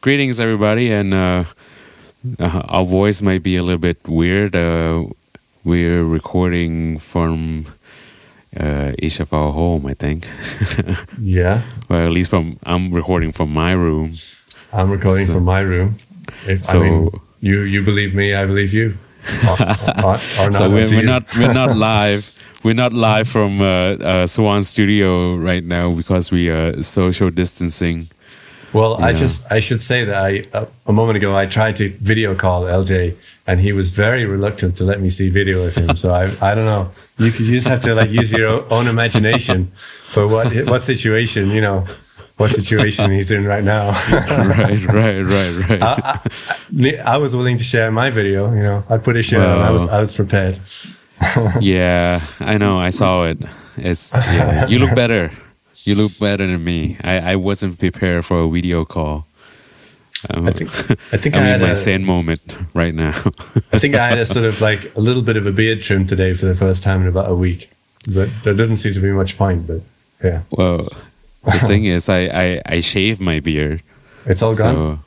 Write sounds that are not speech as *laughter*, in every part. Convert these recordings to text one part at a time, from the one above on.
Greetings, everybody, and uh, uh, our voice might be a little bit weird. Uh, we're recording from uh, each of our home, I think. *laughs* Yeah, well, at least from I'm recording from my room. I'm recording So- from my room. If, So- I mean, you you believe me, I believe you. Or, *laughs* or, or so we're, we're you. not we're not *laughs* live. We're not live from uh, uh, Swan Studio right now because we are social distancing. Well, I Yeah. just I should say that I uh, a moment ago I tried to video call LJ and he was very reluctant to let me see video of him. so I I don't know. You could you just have to like use your own imagination for what what situation you know what situation he's in right now. *laughs* right, right, right, right. I, I, I was willing to share my video. You know, I put a shirt on. I was I was prepared. *laughs* yeah, I know. I saw it. It's yeah, you look better. You look better than me. I, I wasn't prepared for a video call. Um, *laughs* I think I think I, I'm in had my a, sane moment right now. I think I had a *laughs* sort of like a little bit of a beard trim today for the first time in about a week. But there doesn't seem to be much point. But yeah, well, the thing is, I, I, I shaved my beard. it's all gone. So,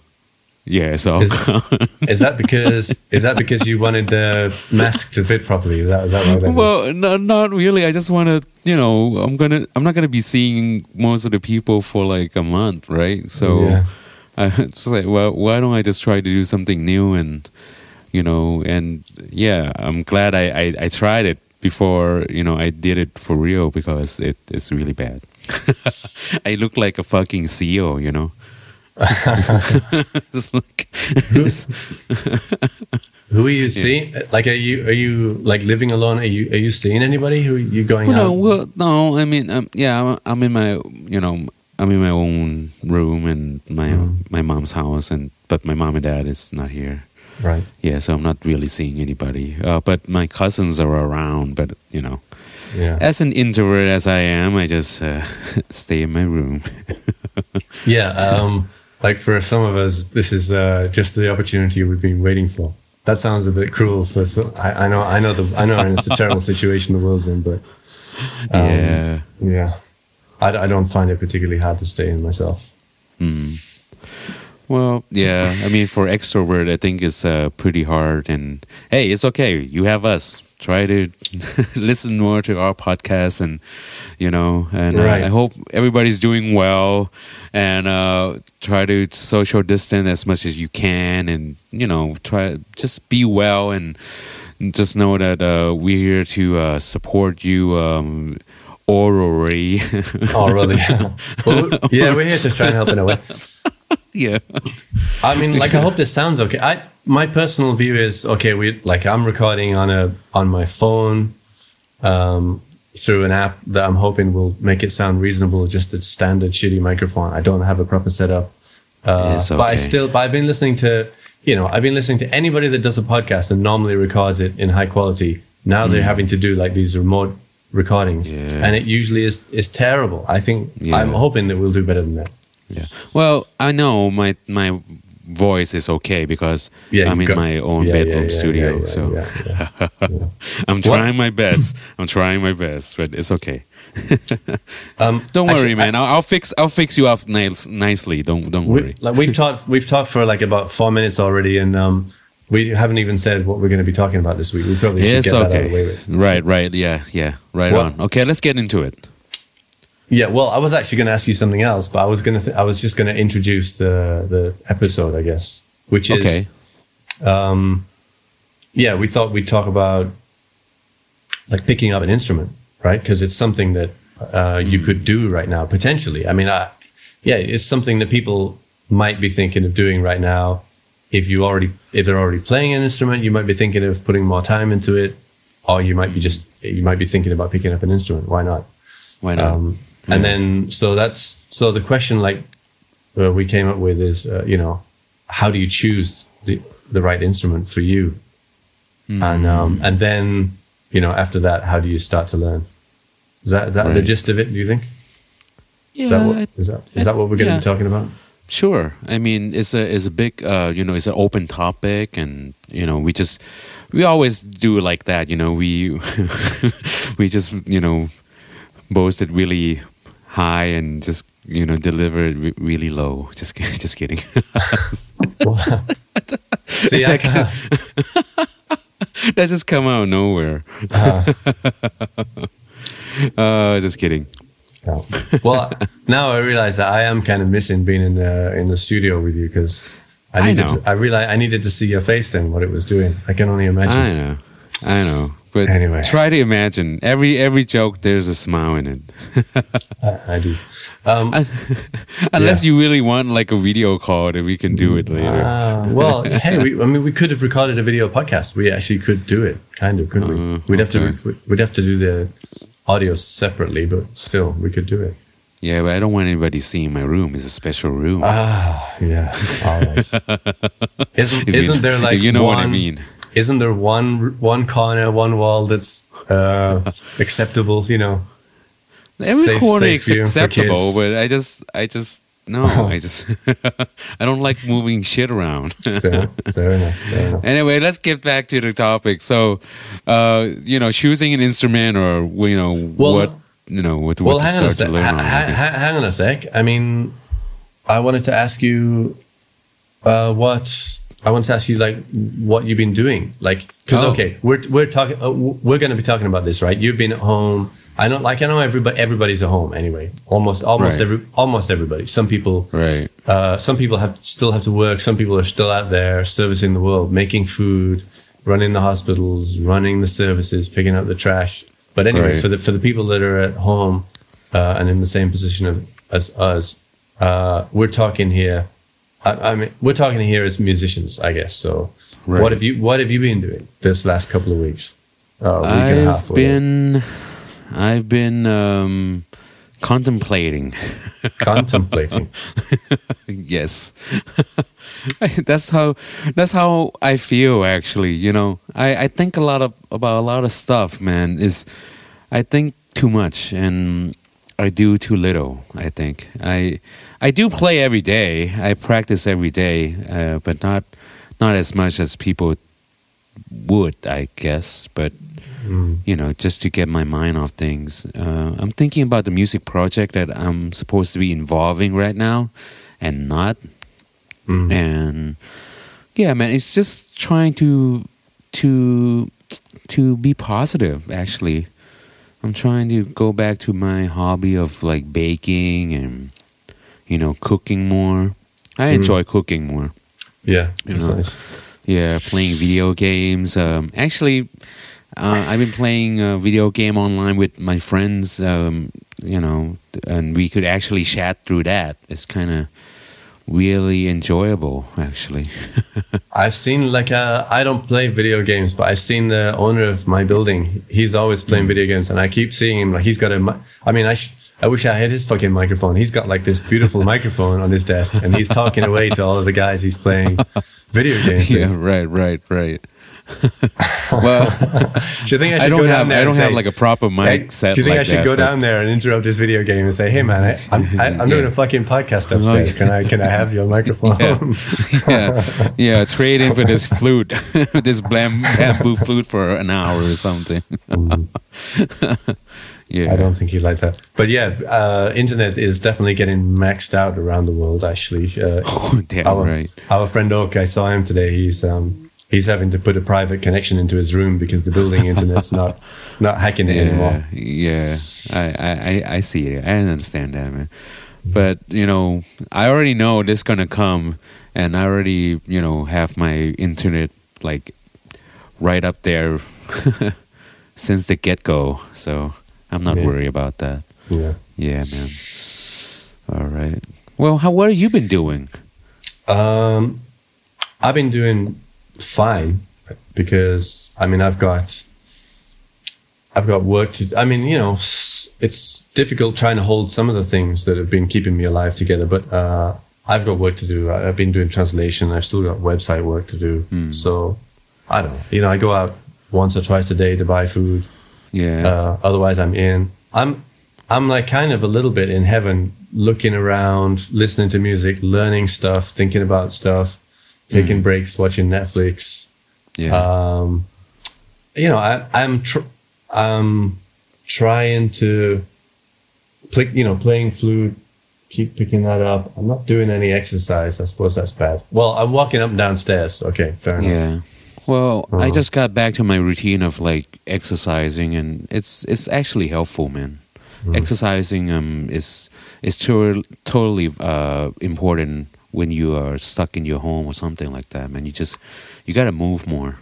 yeah, so Is- *laughs* Is that because is that because you wanted the mask to fit properly? Is that is that why that is? well, no, not really. I just want to, you know, I'm gonna, I'm not gonna be seeing most of the people for like a month, right? So, Yeah. *laughs* I it's like, well, why don't I just try to do something new and, you know, and yeah, I'm glad I, I, I tried it before, you know, I did it for real because it, it's really bad. *laughs* I look like a fucking CEO, you know. *laughs* It's like- Who are you seeing? Like, are you are you like living alone? Are you are you seeing anybody? Who are you going Well, out? no, well, no. I mean, um, yeah, I'm, I'm in my, you know, I'm in my own room and my Mm. my mom's house, and but my mom and dad is not here. Right. Yeah, so I'm not really seeing anybody. Uh, but my cousins are around. But you know, Yeah. as an introvert as I am, I just uh, *laughs* stay in my room. *laughs* Yeah. Um, like for some of us, this is uh, just the opportunity we've been waiting for. That sounds a bit cruel. For so, I, I know, I know, the, I know, it's a terrible *laughs* situation the world's in, but um, yeah. yeah, I, I don't find it particularly hard to stay in myself. Mm. Well, yeah. I mean, for extrovert, I think it's uh, pretty hard. And hey, it's okay. You have us. Try to *laughs* listen more to our podcast, and you know, and Right. I hope everybody's doing well. And uh, try to social distance as much as you can, and you know, try just be well, and just know that uh, we're here to uh, support you. Um, orally, *laughs* really? *laughs* well, yeah, we're here to try and help in a way. yeah. I mean, like, I hope this sounds okay. I my personal view is okay. We like I'm recording on a on my phone um, through an app that I'm hoping will make it sound reasonable. Just a standard shitty microphone. I don't have a proper setup, uh, It's but I still. But I've been listening to you know I've been listening to anybody that does a podcast and normally records it in high quality. Now they're having to do like these remote recordings, Mm. Yeah. and it usually is is terrible. I think Yeah. I'm hoping that we'll do better than that. Yeah. Well, I know my my voice is okay because Yeah, I'm in got- my own yeah, bedroom yeah, studio. so. *laughs* I'm trying my best. I'm trying my best, but it's okay. *laughs* Um, Don't worry, actually, man. I'll, I'll fix I'll fix you up nice, nicely. Don't don't We, worry. like we've talked, we've talked for like about four minutes already, and um, we haven't even said what we're going to be talking about this week. We probably should it's get that out of the way with. Right, right. Yeah, yeah. Right What? on. Okay, let's get into it. Yeah, well, I was actually going to ask you something else, but I was going to, th- I was just going to introduce the the episode, I guess, which is, Okay. um, yeah, we thought we'd talk about like picking up an instrument, right? Because it's something that uh, you could do right now potentially. I mean, I, yeah, it's something that people might be thinking of doing right now. If you already, if they're already playing an instrument, you might be thinking of putting more time into it, or you might be just, you might be thinking about picking up an instrument. Why not? Why not? Um, and then, so that's so the question like uh, we came up with is, uh, you know, how do you choose the the right instrument for you? And um, and then, you know, after that, how do you start to learn? Is that is that the gist of it? Do you think? yeah, Is that what I- is that is that what we're going to yeah. be talking about? sure. I mean, it's a it's a big uh, you know it's an open topic, and you know we just we always do like that. You know we *laughs* we just you know boast it really high and just you know deliver it re- really low. *laughs* Just just kidding. *laughs* See, I can't, *laughs* that just come out of nowhere. uh, just kidding. no. Well, now I realize that I am kind of missing being in the in the studio with you because I I needed know. to, I realized I needed to see your face then what it was doing. I can only imagine. I know, I know. But Anyway. try to imagine every every joke. There's a smile in it. *laughs* I, I do. Um, *laughs* Unless Yeah. you really want like a video call, then we can do it later. uh, well, *laughs* hey, we, I mean, we could have recorded a video podcast. We actually could do it, kind of, couldn't we? Uh, We'd have to we'd have to do the audio separately, but still, we could do it. yeah, but I don't want anybody seeing my room. It's a special room. Ah, yeah. Right. Isn't isn't there like you know one, what I mean? Isn't there one one corner, one wall that's uh, *laughs* acceptable? You know, Every safe- corner safe is acceptable, but I just, I just, no, *laughs* I just, *laughs* I don't like moving shit around. fair, fair enough. Fair enough. anyway, let's get back to the topic. So, uh, you know, choosing an instrument or you know Well- what you know what, Well, what to hang on a start to learn on. ha- ha- hang on a sec. I mean, I wanted to ask you uh, what I wanted to ask you like what you've been doing, like because Oh. okay, we're we're talking uh, we're going to be talking about this, right? You've been at home. I know, like I know everybody everybody's at home anyway. Almost almost Right. every almost everybody. Some people right. uh, some people have still have to work. Some people are still out there servicing the world, making food, running the hospitals, running the services, picking up the trash. But anyway, Right. for the for the people that are at home uh, and in the same position of, as us, uh, we're talking here. I, I mean, we're talking here as musicians, I guess. So, Right. what have you what have you been doing this last couple of weeks? Uh, week and a half. I've been, I've been um, contemplating. *laughs* contemplating. *laughs* yes *laughs* that's how that's how i feel actually you know i i think a lot of about a lot of stuff man is i think too much and i do too little i think i i do play every day i practice every day uh, but not not as much as people would i guess but you know, just to get my mind off things. Uh, I'm thinking about the music project that I'm supposed to be involving right now, and not. Mm. And yeah, man, it's just trying to to to be positive. Actually, I'm trying to go back to my hobby of like baking and you know cooking more. I Mm. enjoy cooking more. Yeah, know. nice. Yeah, playing video games. Um, actually, uh, I've been playing a video game online with my friends. Um, you know, and we could actually chat through that. It's kind of really enjoyable, actually. *laughs* I've seen like uh, I don't play video games, but I've seen the owner of my building. He's always playing video games, and I keep seeing him. Like he's got a. I mean, I. Sh- I wish I had his fucking microphone. He's got like this beautiful *laughs* microphone on his desk, and he's talking away to all of the guys he's playing video *laughs* games. yeah, with. right, right, right. *laughs* well, Do you think I should I don't go down have there? I don't have like a proper mic Hey, set. do you think like I should that, go down there and interrupt this video game and say, "Hey, man, I, I'm I, I'm doing Yeah. a fucking podcast upstairs. Can I can I have your microphone?" Yeah. yeah, yeah. Trade in for this flute, this bam- bamboo flute for an hour or something. Mm. Yeah, I don't think he'd like that. But yeah, uh, internet is definitely getting maxed out around the world. Actually, uh, *laughs* Oh, damn our, right. our friend Oak, I saw him today. He's um, he's having to put a private connection into his room because the building internet's *laughs* not not hacking it anymore. Yeah, yeah. I, I, I- I see it. I understand that, man. But you know, I already know this gonna come, and I already you know have my internet like right up there *laughs* since the get go. So I'm not Yeah. worried about that. Yeah. Yeah, man. All right. Well, how what have you been doing? Um, I've been doing fine because I mean I've got I've got work to. I mean you know it's difficult trying to hold some of the things that have been keeping me alive together, but uh, I've got work to do. I've been doing translation. I've still got website work to do. So I don't know. You know I go out once or twice a day to buy food. Yeah. Uh, otherwise, I'm in. I'm I'm like kind of a little bit in heaven looking around, listening to music, learning stuff, thinking about stuff, taking breaks, watching Netflix. Yeah. Um, you know, I, I'm tr- I'm trying to play, you know, playing flute, keep picking that up. I'm not doing any exercise. I suppose that's bad. Well, I'm walking up and down stairs. Okay, fair enough. Yeah. Well, I Uh-huh. just got back to my routine of like exercising, and it's it's actually helpful, man. Mm-hmm. Exercising um is is to- totally uh, important when you are stuck in your home or something like that, man. You just you got to move more.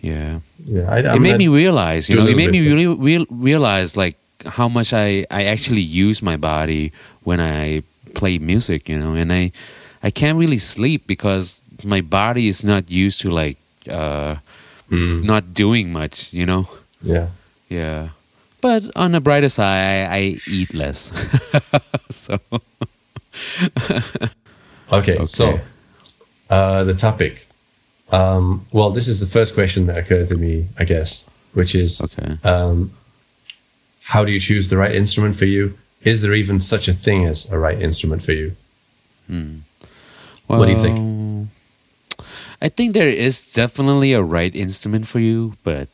Yeah, Yeah, I, it made me realize, you know, it made me really real, realize like how much I I actually use my body when I play music, you know, and I I can't really sleep because my body is not used to like uh Mm, not doing much, you know. yeah. Yeah, but on the brighter side, I, I eat less, *laughs* so *laughs* Okay, Okay. so uh, the topic. Um, well, this is the first question that occurred to me, I guess, which is okay. um, how do you choose the right instrument for you? Is there even such a thing as a right instrument for you? What do you think? I think there is definitely a right instrument for you, but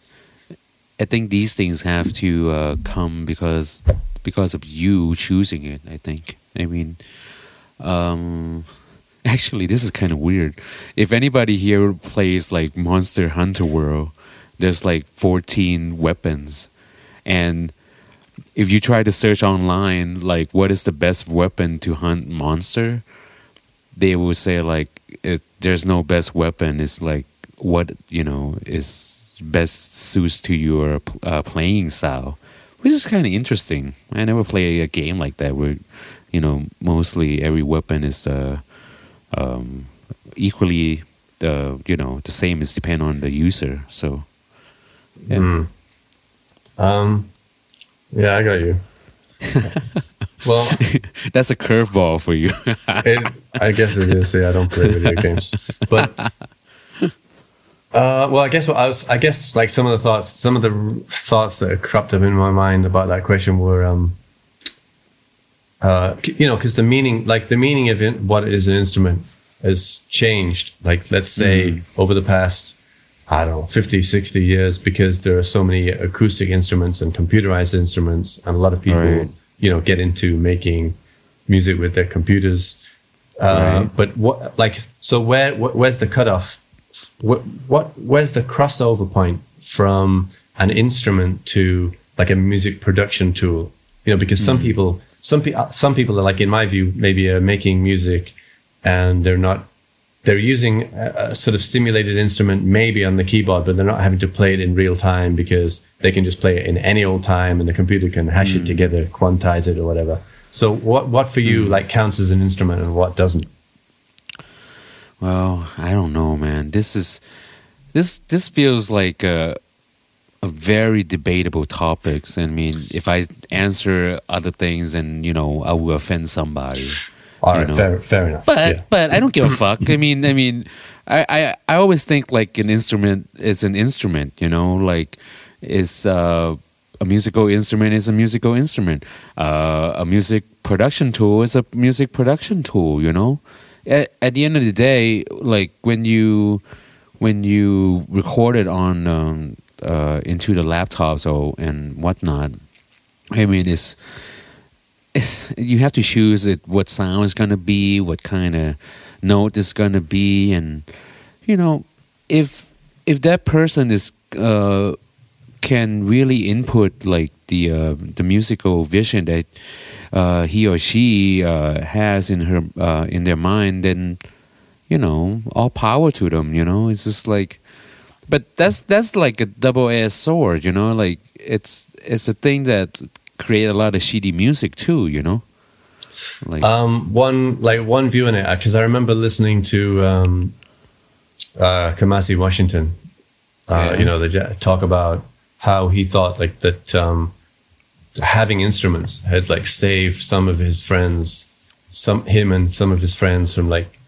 I think these things have to uh, come because because of you choosing it. I think. I mean, um, *laughs* actually, this is kind of weird. If anybody here plays like Monster Hunter World, there's like 14 weapons, and if you try to search online, like what is the best weapon to hunt monster, they will say like it, there's no best weapon. It's like what you know is best suits to your uh, playing style, which is kind of interesting. I never play a game like that where you know mostly every weapon is uh, um, equally the you know the same. It's depend on the user. So yeah. Mm. Um, yeah, I got you. *laughs* well, *laughs* that's a curveball for you. *laughs* it, I guess it is. Yeah, I don't play video games, but uh, well, I guess what I was, I guess like some of the thoughts, some of the thoughts that cropped up in my mind about that question were, um, uh, you know, because the meaning, like the meaning of in, what is an instrument has changed. Like, let's say over the past, I don't know, 50, 60 years, because there are so many acoustic instruments and computerized instruments, and a lot of people, Right. you know, get into making music with their computers. Uh, Right. But what, like, so where, wh- where's the cutoff? What, what, where's the crossover point from an instrument to like a music production tool? You know, because some people, some people, some people are like, in my view, maybe are making music and they're not, they're using a, a sort of simulated instrument maybe on the keyboard, but they're not having to play it in real time because they can just play it in any old time and the computer can hash it hmm. together, quantize it or whatever. So what, what for you hmm. like counts as an instrument and what doesn't? Well, I don't know, man. This is this this feels like a a very debatable topics. I mean, if I answer other things, and you know, I will offend somebody. All You know. fair, fair enough. But yeah. but I don't give a fuck. I mean, I mean, I, I I always think like an instrument is an instrument. You know, like is uh, a musical instrument is a musical instrument. Uh, a music production tool is a music production tool. You know, at, at the end of the day, like when you when you record it on um, uh, into the laptops or and whatnot, I mean, it's, you have to choose it what sound is going to be, what kind of note is going to be, and you know, if if that person is uh, can really input like the uh, the musical vision that uh, he or she uh, has in her uh, in their mind, then you know, all power to them. You know, it's just like, but that's that's like a double edged sword. You know, like it's it's a thing that create a lot of shitty music too. You know, like Um, one like one view in it because I remember listening to um, uh, Kamasi Washington. Uh, Yeah. You know, the talk about how he thought like that um, having instruments had like saved some of his friends, some him and some of his friends from like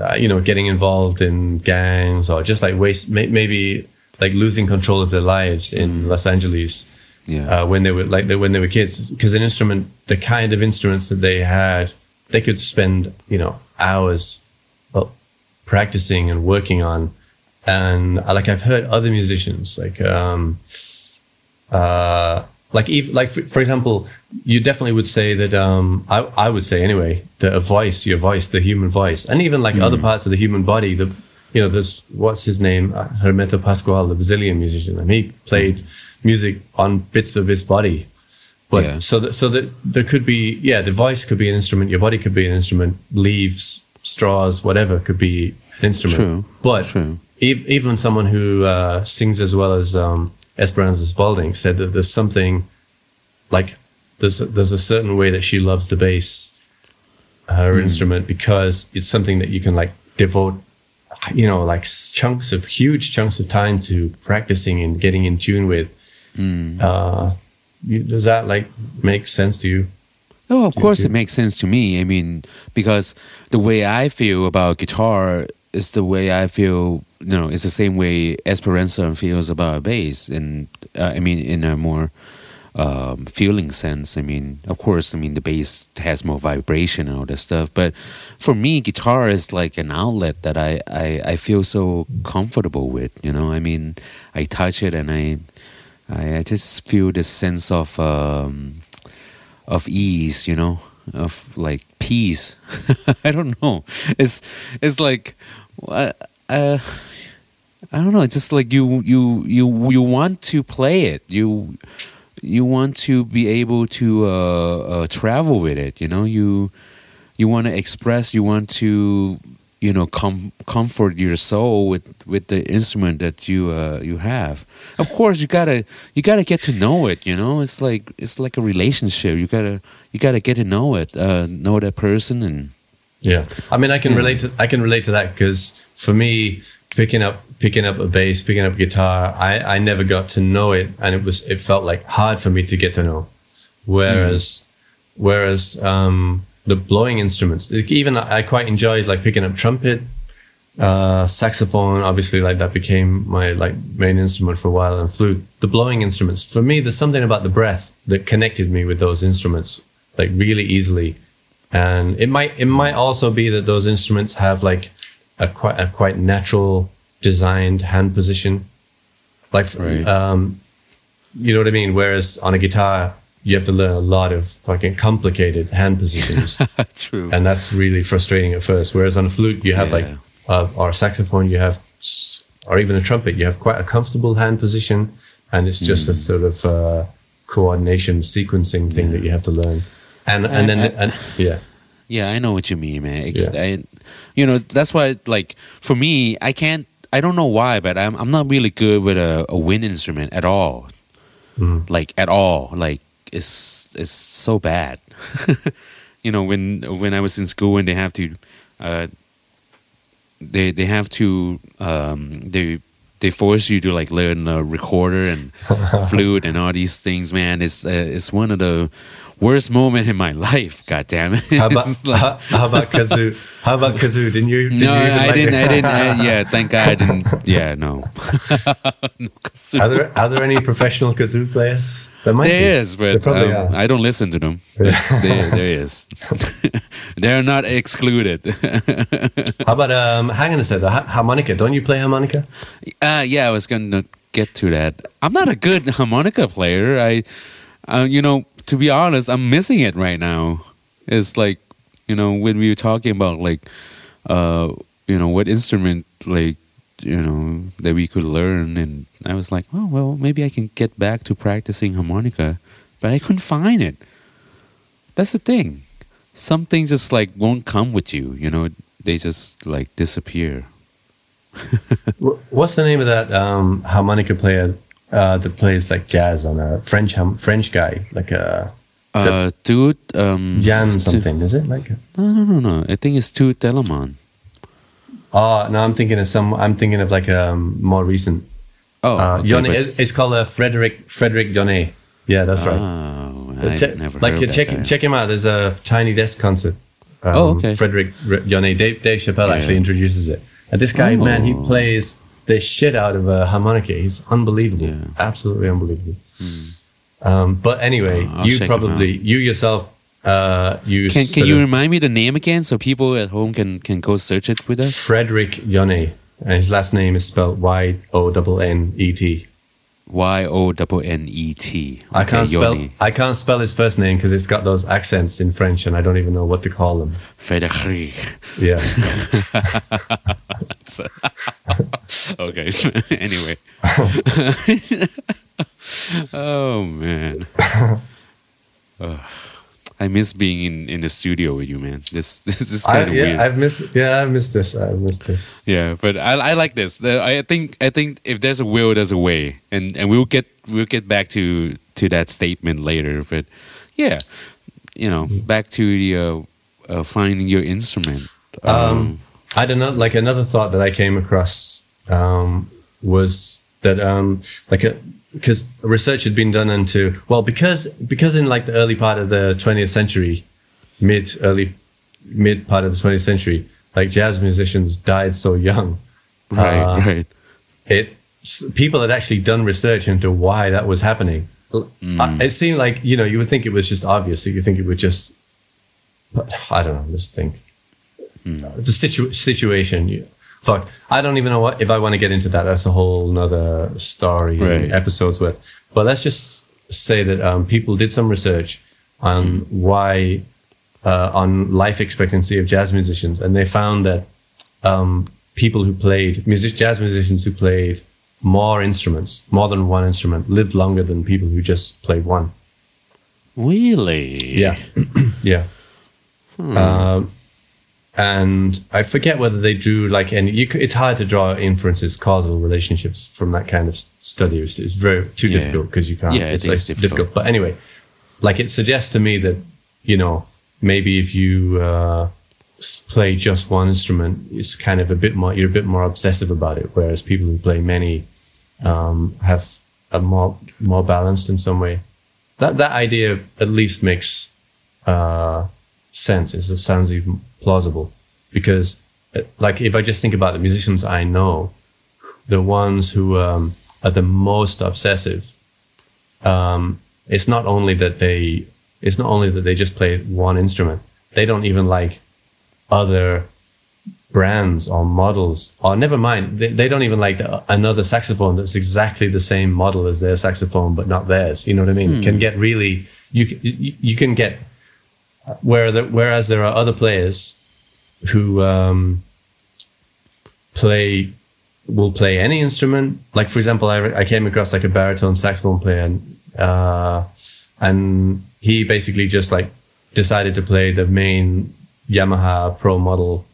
uh, you know getting involved in gangs or just like waste may- maybe like losing control of their lives in Los Angeles Yeah. uh, when they were like when they were kids because an instrument the kind of instruments that they had they could spend you know hours well, practicing and working on. And uh, like I've heard other musicians like um uh like even like for, for example you definitely would say that um I, I would say anyway that a voice your voice the human voice and even like other parts of the human body the you know there's what's his name? Uh, Hermeto Pascoal the Brazilian musician and he played music on bits of his body but Yeah. so that so that there could be yeah the voice could be an instrument your body could be an instrument leaves straws whatever could be an instrument True. but True. ev- even someone who uh, sings as well as um, Esperanza Spalding said that there's something like there's a, there's a certain way that she loves the bass, her Hmm. instrument, because it's something that you can like devote, you know, like chunks of huge chunks of time to practicing and getting in tune with. Hmm. Uh, you, does that like make sense to you? Oh, of course, it makes sense to me. I mean, because the way I feel about guitar is the way I feel. You know, it's the same way Esperanza feels about bass, and uh, I mean, in a more um, feeling sense. I mean, of course, I mean the bass has more vibration and all that stuff. But for me, guitar is like an outlet that I I, I feel so comfortable with. You know, I mean, I touch it and I I, I just feel this sense of. Um, of ease, you know, of like peace. *laughs* I don't know. It's it's like uh, I don't know. It's just like you you you you want to play it. You you want to be able to uh, uh, travel with it. You know, you you want to express. You want to you know com- comfort your soul with with the instrument that you uh, you have. Of course, you gotta you gotta get to know it. You know, it's like it's like a relationship. You gotta you gotta get to know it, uh, know that person, and Yeah, I mean, I can Yeah. relate to I can relate to that because for me, picking up picking up a bass, picking up guitar, I I never got to know it, and it was it felt like hard for me to get to know. Whereas, whereas um, the blowing instruments, like, even I quite enjoyed like picking up trumpet, uh, saxophone. Obviously, like that became my like main instrument for a while, and flute. The blowing instruments for me, there's something about the breath that connected me with those instruments like really easily and it might it might also be that those instruments have like a quite a quite natural designed hand position like Right. um you know what i mean whereas on a guitar you have to learn a lot of fucking complicated hand positions *laughs* true. and that's really frustrating at first whereas on a flute you have like uh, or a saxophone you have or even a trumpet you have quite a comfortable hand position and it's just Mm. a sort of uh, coordination sequencing thing that you have to learn and and then I- and yeah Yeah, I know what you mean, man. Ex- Yeah. I, you know, that's why, like, for me, I can't. I don't know why, but I'm I'm not really good with a, a wind instrument at all. Like at all. Like it's it's so bad. *laughs* you know, when when I was in school and they have to, uh, they they have to um, they they force you to like learn a recorder and *laughs* flute and all these things. Man, it's uh, it's one of the worst moment in my *laughs* life. God damn it! How about *laughs* like- how, how about kazoo? How about kazoo? Didn't you? Did no, you I like didn't. I didn't. I, yeah, thank God I didn't. *laughs* Yeah, no. no kazoo. Are there are there any professional kazoo players? There might There be. is, but um. I don't listen to them. There, there is. They're not excluded. How about um? Hang on a second. Harmonica. Don't you play harmonica? Uh, yeah, I was going to get to that. I'm not a good harmonica player. I, uh, you know, to be honest, I'm missing it right now. It's like, you know, when we were talking about like, uh, you know, what instrument like, you know, that we could learn, and I was like, oh well, maybe I can get back to practicing harmonica, but I couldn't find it. That's the thing. Some things just like won't come with you. You know, they just like disappear. *laughs* What's the name of that um harmonica player uh, that plays like jazz on a French hum- French guy like a Uh, dude, um, Jan Tu- something? Is it like? No, no, no, no. I think it's Toots Thielemans. Oh no, I'm thinking of some. I'm thinking of like a um, more recent. Oh, Uh, okay, but- it's, it's called uh, Frederick Frederick Yonnet. Yeah, that's right. Oh, Uh, I check- never like heard of check that guy. check him out. There's a Tiny Desk concert. Um, Oh, okay. Frederick Yonnet. Dave, Dave Chappelle Yeah. actually introduces it. And this guy, man, he Oh. plays the shit out of a harmonica. He's unbelievable. Yeah. Absolutely unbelievable. Um, but anyway, Uh, you probably you yourself uh, you Can can you remind me the name again so people at home can can go search it with us? Frederick Yonnet, and his last name is spelled Y O N N E T. Y O N N E T. I can't spell. I can't spell his first name because it's got those accents in French, and I don't even know what to call them. Frédéric. Yeah, *laughs* *laughs* okay. *laughs* anyway. oh man. Ugh. I miss being in, in the studio with you, man. This *laughs* this is kind of yeah, weird. I've missed. Yeah, I've missed this. I've missed this. yeah, but I, I like this. I think I think if there's a will, there's a way, and and we'll get we'll get back to to that statement later. But yeah, you know, back to the uh, uh, finding your instrument. Um, I don't know. Like another thought that I came across um, was that um, like a because research had been done into well because because in like the early part of the 20th century, mid early mid part of the 20th century, like jazz musicians died so young. right, uh, right. it people had actually done research into why that was happening. Uh, it seemed like you know you would think it was just obvious. that You think it would just, but I don't know. Let's think. Uh, the situ- situation. You, fuck. I don't even know what if I want to get into that. That's a whole nother story Right. episodes with. But let's just say that um, people did some research on why uh, on life expectancy of jazz musicians, and they found that um, people who played music, jazz musicians who played more instruments, more than one instrument, lived longer than people who just played one. Really? Yeah, *clears throat* yeah. Um, and I forget whether they drew like any. You, it's hard to draw inferences, causal relationships from that kind of study. It's, it's very too Yeah. difficult because you can't. Yeah, it it's, is like, difficult. difficult. But anyway, like it suggests to me that you know maybe if you uh, play just one instrument, it's kind of a bit more. You're a bit more obsessive about it, whereas people who play many um, have a more more balanced in some way. That that idea at least makes uh, sense. It sounds even plausible because, uh, like, if I just think about the musicians I know, the ones who um, are the most obsessive, um, it's not only that they it's not only that they just play one instrument. They don't even like other brands or models or never mind they, they don't even like the, another saxophone that's exactly the same model as their saxophone but not theirs you know what i mean can get really you, you you can get where the, whereas there are other players who um, play will play any instrument like for example I, I came across like a baritone saxophone player and, uh, and he basically just like decided to play the main yamaha pro model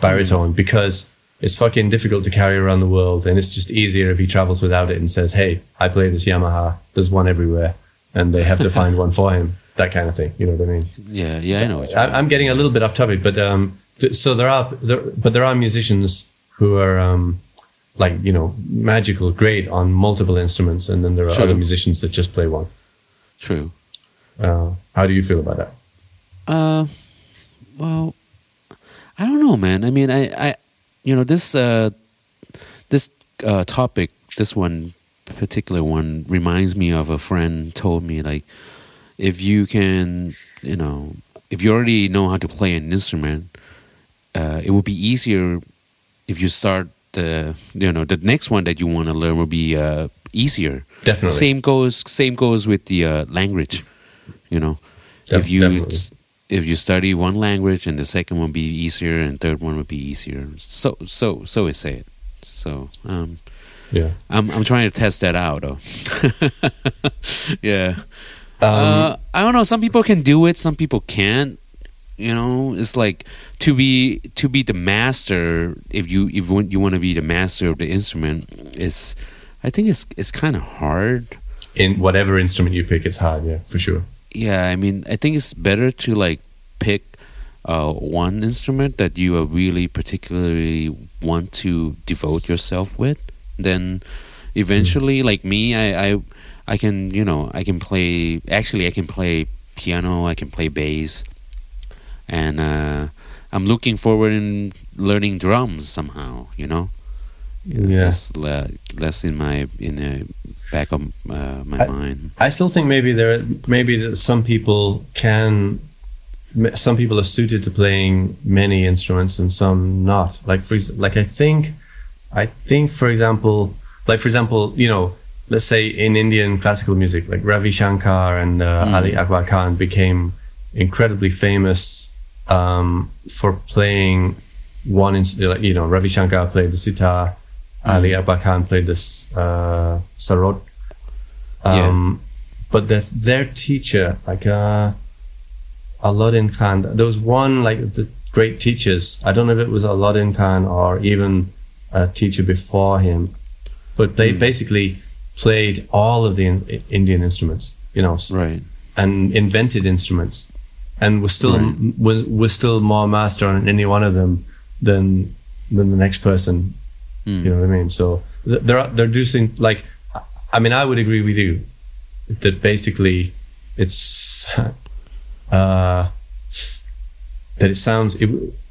baritone because it's fucking difficult to carry around the world and it's just easier if he travels without it and says hey i play this yamaha. There's one everywhere. And they have to find *laughs* one for him that kind of thing you know what i mean Yeah, yeah, I know what you I, I'm getting a little bit off topic, but um, th- so there are, there, but there are musicians who are um, like you know magical, great on multiple instruments, and then there are True. other musicians that just play one. True. Uh, how do you feel about that? Uh, well, I don't know, man. I mean, I, I, you know, this, uh, this uh, topic, this one particular one, reminds me of a friend told me like, if you can, you know, if you already know how to play an instrument, uh, it would be easier if you start the, you know, the next one that you want to learn will be uh, easier. Definitely. Same goes. Same goes with the uh, language. You know, Def- if you definitely. if you study one language and the second one be easier and third one would be easier. So so so is say it. So um, Yeah. I'm I'm trying to test that out though. *laughs* yeah. Um, uh, I don't know. Some people can do it. Some people can't. You know, it's like to be to be the master. If you if you want, you want to be the master of the instrument, is I think it's it's kind of hard. in whatever instrument you pick, it's hard. Yeah, for sure. Yeah, I mean, I think it's better to like pick uh, one instrument that you are really particularly want to devote yourself with. Then eventually, like me, I, I I can you know I can play. Actually, I can play piano. I can play bass, and uh, I'm looking forward in learning drums somehow. You know, Yeah. less, le- less in my in the back of uh, my I- mind. I still think maybe there maybe that some people can some people are suited to playing many instruments and some not. Like for like I think I think for example like for example you know let's say in Indian classical music like Ravi Shankar and uh, Ali Akbar Khan became incredibly famous um, for playing one ins- like, you know Ravi Shankar played the sitar Ali Akbar Khan played this uh, sarod Yeah. um, but the, their teacher, like uh, Allauddin Khan, there was one like the great teachers. I don't know if it was Allauddin Khan or even a teacher before him, but they basically played all of the in, Indian instruments, you know, Right. and invented instruments, and was still Right. was, was still more master on any one of them than than the next person. Hmm. You know what I mean? So th- they're they're doing like, I mean, I would agree with you that basically it's *laughs* uh, that it sounds it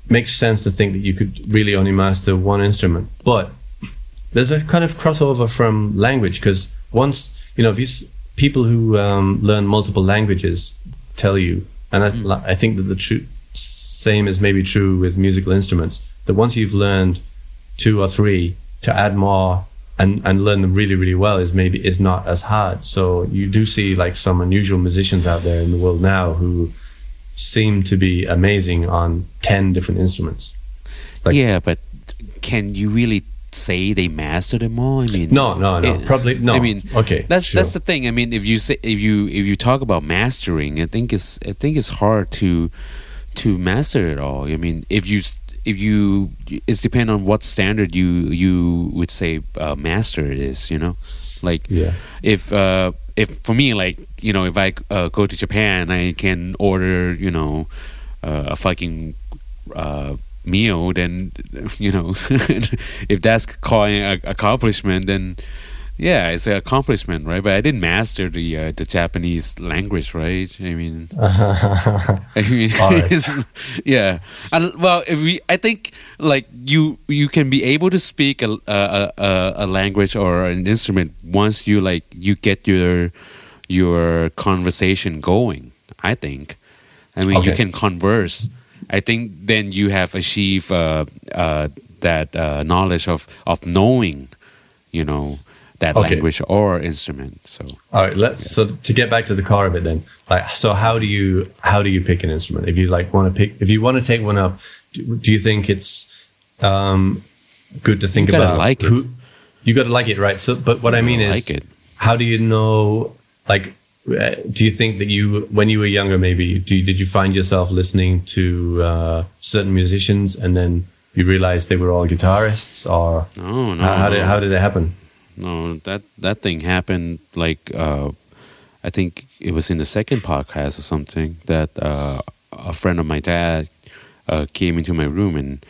makes sense to think that you could really only master one instrument, but there's a kind of crossover from language because once you know if you s- people who um, learn multiple languages tell you, and I, li- I think that the true same is maybe true with musical instruments that once you've learned two or three to add more and, and learn them really really well is maybe is not as hard. So you do see like some unusual musicians out there in the world now who seem to be amazing on 10 different instruments. Like- yeah, but can you really say they mastered them all? I mean, no no no it- probably no I mean, okay that's sure. that's the thing. I mean, if you say if you if you talk about mastering, I think it's I think it's hard to to master it all. I mean, if you if you it's depend on what standard you you would say uh, master it is. You know, like yeah if uh if for me like you know if i uh, go to japan i can order you know uh, a fucking uh meal then you know *laughs* if that's calling a accomplishment then yeah it's an accomplishment right but i didn't master the uh, the japanese language right i mean *laughs* I mean, right. yeah. And, well, if we, I think like you, you can be able to speak a, a, a, a language or an instrument once you like you get your your conversation going. I think. I mean, you can converse. I think then you have achieved uh, uh, that uh, knowledge of of knowing, you know, that Okay. language or instrument. So. all right let's so to get back to the car a bit then like so how do you how do you pick an instrument if you like want to pick if you want to take one up do, do you think it's um good to think about like it. who you got to like it right so but what i mean is like it. how do you know like do you think that you when you were younger maybe do you, did you find yourself listening to uh, certain musicians and then you realized they were all guitarists or No, no. how, how did no. how did it happen No, that that thing happened like uh, I think it was in the second podcast or something that uh, a friend of my dad uh, came into my room and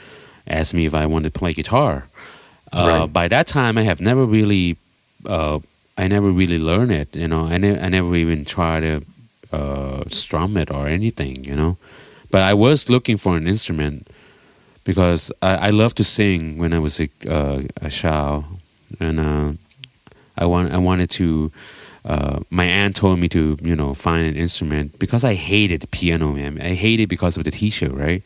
asked me if I wanted to play guitar. Uh, Right. By that time, I have never really, uh, I never really learned it. You know, I, ne- I never even tried to uh, strum it or anything. You know, but I was looking for an instrument because I, I loved to sing when I was a, uh, a child, and uh, I want I wanted to. Uh, my aunt told me to you know find an instrument because I hated piano, man. I hated because of the teacher, right?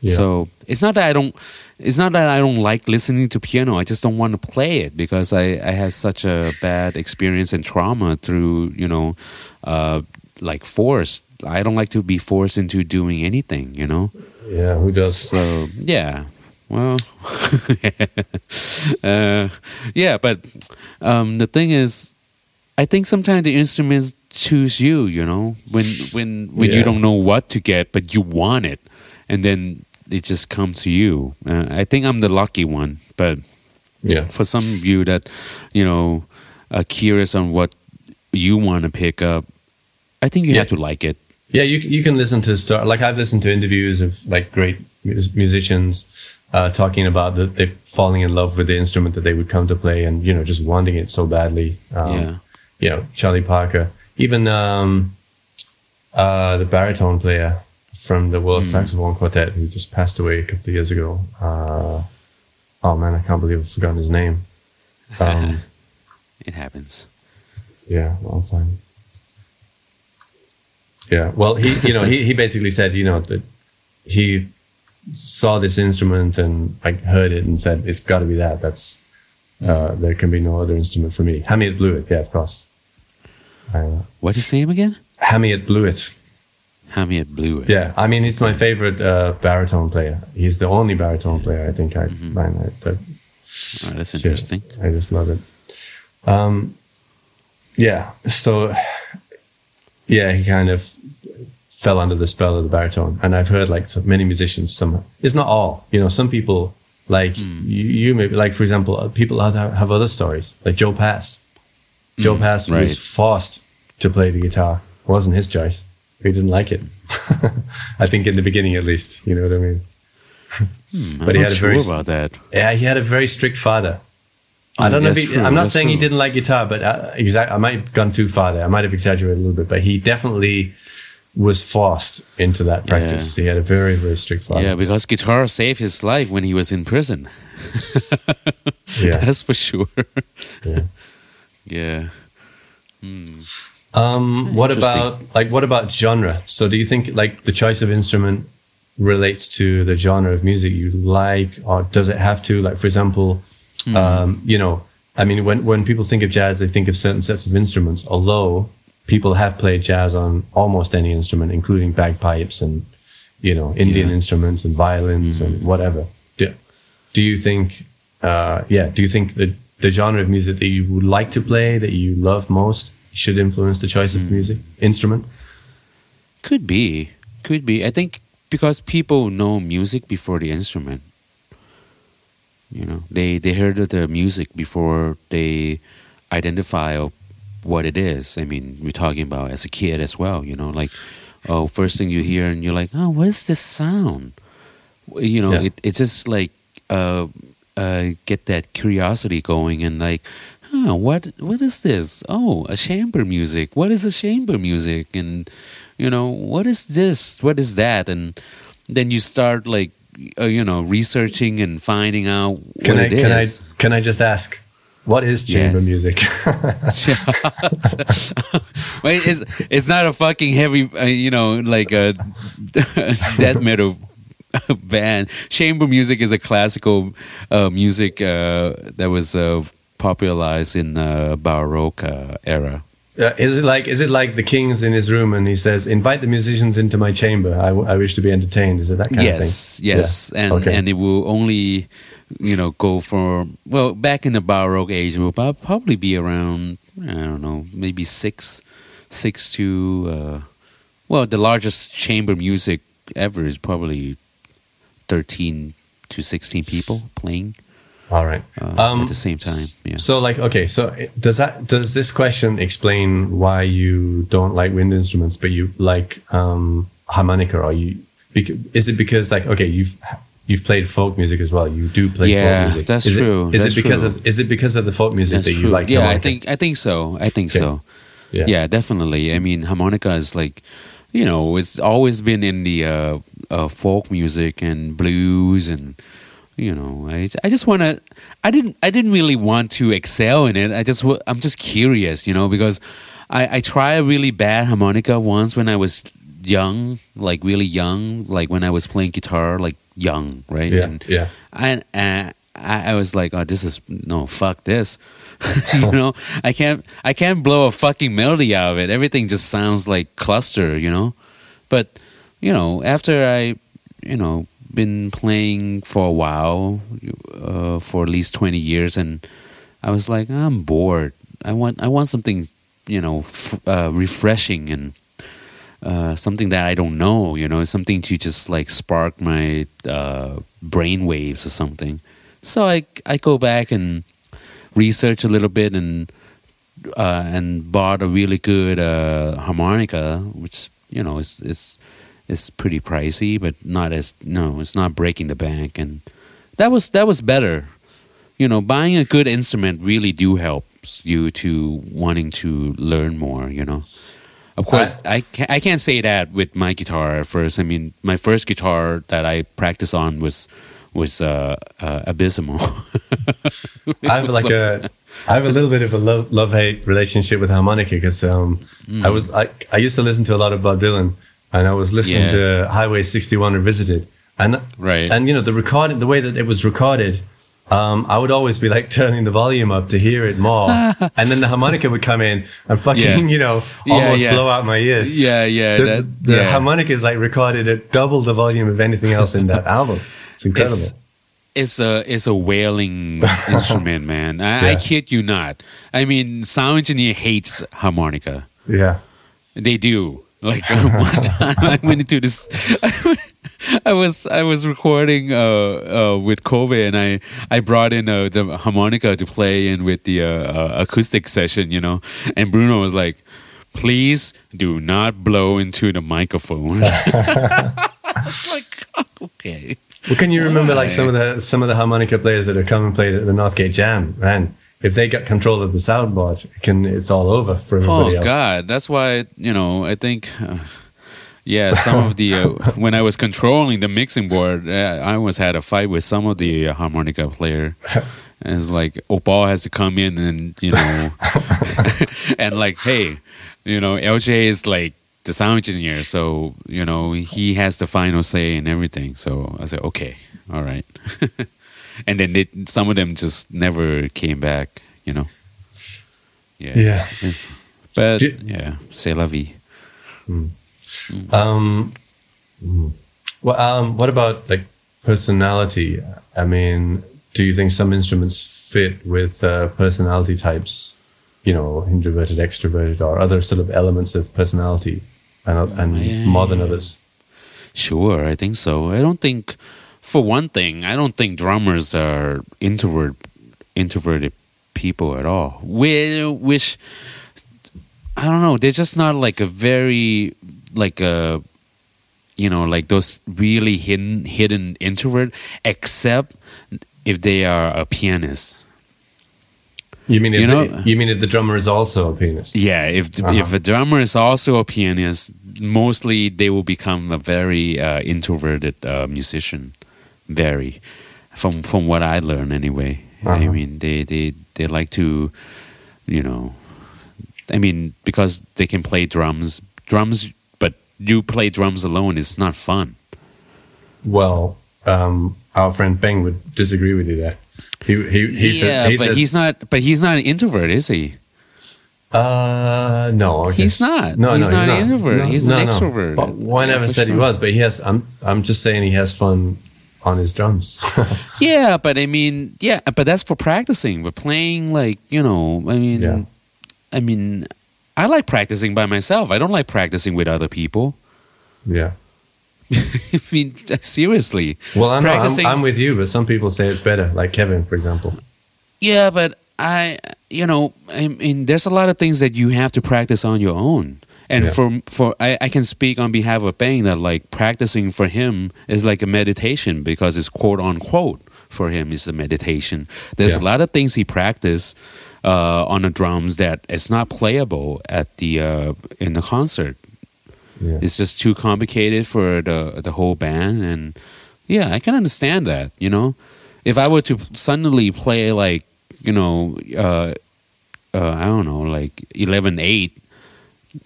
Yeah. So it's not that I don't. It's not that I don't like listening to piano. I just don't want to play it because I, I had such a bad experience and trauma through you know, uh, like forced. I don't like to be forced into doing anything. You know. yeah who does So yeah, well, *laughs* uh, yeah, but um, the thing is, I think sometimes the instruments choose you. You know, when when when you don't know what to get, but you want it, and then it just comes to you. Uh, I think I'm the lucky one, but yeah for some of you that you know are curious on what you want to pick up, I think you Yeah. have to like it. Yeah, you you can listen to start like I've listened to interviews of like great mus- musicians uh, talking about that they're falling in love with the instrument that they would come to play and you know just wanting it so badly. Um, Yeah. You know, Charlie Parker, even um, uh, the baritone player from the World Saxophone Quartet who just passed away a couple of years ago. Uh, oh man, I can't believe I've forgotten his name. Um, *laughs* It happens. yeah, I'll find. Yeah, well, he, you know, he, he basically said, you know, that he saw this instrument and like heard it and said, it's got to be that. That's uh, there can be no other instrument for me. Hamiet Bluiett, yeah, of course. Uh, What is his name again? Hamiet Bluiett. Hamiet Bluiett. Yeah, I mean, he's my favorite uh, baritone player. He's the only baritone player I think I man. I, I, Oh, that's yeah, interesting. I just love it. Um, yeah, so yeah, he kind of fell under the spell of the baritone, and I've heard like so many musicians. Some it's not all, you know. Some people like Hmm. you, you maybe like for example, uh, people have, have other stories. Like Joe Pass. Joe Pass Hmm, right. was forced to play the guitar. It wasn't his choice. He didn't like it. *laughs* I think in the beginning, at least. You know what I mean? Hmm, *laughs* I'm But he not had a sure very- about that. Yeah, he had a very strict father. I Oh, don't know if he, true, I'm not saying he didn't like guitar, but uh, exact. I might have gone too far there. I might have exaggerated a little bit, but he definitely was forced into that practice. He had a very, very strict father. Yeah, because guitar saved his life when he was in prison. *laughs* Yeah. That's for sure. Yeah. yeah. Hmm. Um, what about like what about genre? So do you think like the choice of instrument relates to the genre of music you like, or does it have to? Like for example, Hmm. um, you know, I mean, when when people think of jazz, they think of certain sets of instruments. Although people have played jazz on almost any instrument, including bagpipes and you know Indian Yeah. Hmm. instruments and violins and whatever. Do, do you think? Uh, yeah. Do you think that the genre of music that you would like to play, that you love most, should influence the choice Hmm. of music instrument? Could be. Could be. I think because people know music before the instrument. You know, they they heard the music before they identify what it is. I mean, we're talking about as a kid as well. You know, like oh, first thing you hear and you're like, oh, what is this sound? You know, Yeah. it it just like uh, uh, get that curiosity going and like, huh, what what is this? Oh, a chamber music. What is a chamber music? And you know, what is this? What is that? And then you start like, uh, you know, researching and finding out what Can I it can I can I just ask, what is chamber Yes. music? *laughs* *laughs* Wait, it's it's not a fucking heavy, uh, you know, like a *laughs* death metal band. Chamber music is a classical uh, music uh, that was uh, popularized in the Baroque uh, era. Uh, is it like is it like the king's in his room and he says, "Invite the musicians into my chamber. I, w- I wish to be entertained." Is it that kind yes, of thing? yes, Yeah. and okay. and it will only, you know, go for well back in the Baroque age. It will probably be around I don't know, maybe six, six to, uh, well, the largest chamber music ever is probably thirteen to sixteen people playing All right. uh, at the same time. Yeah. So, like, okay, so does that does this question explain why you don't like wind instruments, but you like um, harmonica? Or you is it because like okay, you've you've played folk music as well. You do play Yeah, folk music. that's is true, It, is that's it because true. of is it because of the folk music That's that you true. like? Yeah, I think I think so. I think Okay. so. Yeah. Yeah. definitely. I mean, harmonica is like, you know, it's always been in the uh, uh, folk music and blues, and you know, I I just want to. I didn't I didn't really want to excel in it. I just I'm just curious, you know, because I I tried a really bad harmonica once when I was young, like really young, like when I was playing guitar, like young, right? Yeah, And yeah. and uh, I, I was like, oh, this is no, fuck this. *laughs* you *laughs* know, I can't, I can't blow a fucking melody out of it. Everything just sounds like cluster, you know. But you know, after I, you know, been playing for a while, uh, for at least twenty years, and I was like, I'm bored. I want, I want something, you know, f- uh, refreshing and uh, something that I don't know, you know, something to just like spark my uh, brain waves or something. So I I go back and research a little bit and uh, and bought a really good uh, harmonica, which you know is is is pretty pricey, but not as no, it's not breaking the bank, and that was that was better. You know, buying a good instrument really do helps you to wanting to learn more. You know. Of course, I, can't, I can't say that with my guitar at first. I mean, my first guitar that I practiced on was was uh, uh, abysmal. *laughs* I have like a, I have a little bit of a love love hate relationship with harmonica because um, Mm. I was I, I used to listen to a lot of Bob Dylan, and I was listening Yeah. to Highway 61 Revisited, and Right. and you know the recording, the way that it was recorded. Um, I would always be like *laughs* turning the volume up to hear it more, *laughs* and then the harmonica would come in and fucking, Yeah. *laughs* you know, almost yeah. blow out my ears. yeah, yeah, the, that, the harmonica is like recorded at double the volume of anything else in that album. It's incredible. It's, it's a it's a wailing instrument, man. I, I kid you not. I mean, sound engineer hates harmonica. yeah. They do. Like *laughs* one time, *laughs* I went into this. I was I was recording uh, uh, with Kobe, and I I brought in uh, the harmonica to play in with the uh, uh, acoustic session, you know. And Bruno was like, "Please do not blow into the microphone." *laughs* like, okay. Well, can you remember like some of the some of the harmonica players that have come and played at the Northgate Jam? Man, if they got control of the soundboard, it can it's all over for everybody Oh else. God, that's why you know. I think, uh, yeah, some of the uh, *laughs* when I was controlling the mixing board, uh, I almost had a fight with some of the uh, harmonica player. And *laughs* it's like Opal has to come in and you know, *laughs* and like, hey, you know, LJ is like the sound engineer, so you know he has the final say and everything. So I said, okay, all right. And then they, some of them just never came back. You know. Yeah. Yeah. But yeah, c'est la vie. Um, mm. well, um, what about like personality? I mean, do you think some instruments fit with uh, personality types? You know, introverted, extroverted, or other sort of elements of personality, and and Yeah. more than others. Sure, I think so. I don't think, for one thing, I don't think drummers are introvert introverted people at all. Whi- Which I don't know. They're just not like a very like a you know like those really hidden hidden introvert, except if they are a pianist. You mean if You the, know- you mean if the drummer is also a pianist? Yeah, if Uh-huh. if a drummer is also a pianist, mostly they will become a very uh, introverted uh, musician. Very, from from what I learned anyway. I Uh-huh. mean, they they they like to, you know, I mean, because they can play drums, drums, but you play drums alone, it's not fun. Well, um, our friend Beng would disagree with you there. He he he yeah, said, he but says, he's not. But he's not an introvert, is he? uh no, He's not. No, He's no, not he's an introvert. He's an extrovert. But well, I never said he was, but he has. I'm I'm just saying he has fun on his drums. *laughs* Yeah, but I mean, yeah, but that's for practicing. But playing, like you know, I mean, Yeah. I mean, I like practicing by myself. I don't like practicing with other people. *laughs* yeah. I mean, seriously. Well, I'm, Practicing- I'm with you, but some people say it's better, like Kevin, for example. Yeah, but I, you know, I mean, there's a lot of things that you have to practice on your own. And Yeah. for for I, I can speak on behalf of Bang that like practicing for him is like a meditation because it's quote unquote for him is a meditation. There's Yeah. a lot of things he practiced uh, on the drums that it's not playable at the uh, in the concert. Yeah. It's just too complicated for the the whole band, and yeah, I can understand that. You know, if I were to suddenly play like you know, uh, uh, I don't know, like eleven eight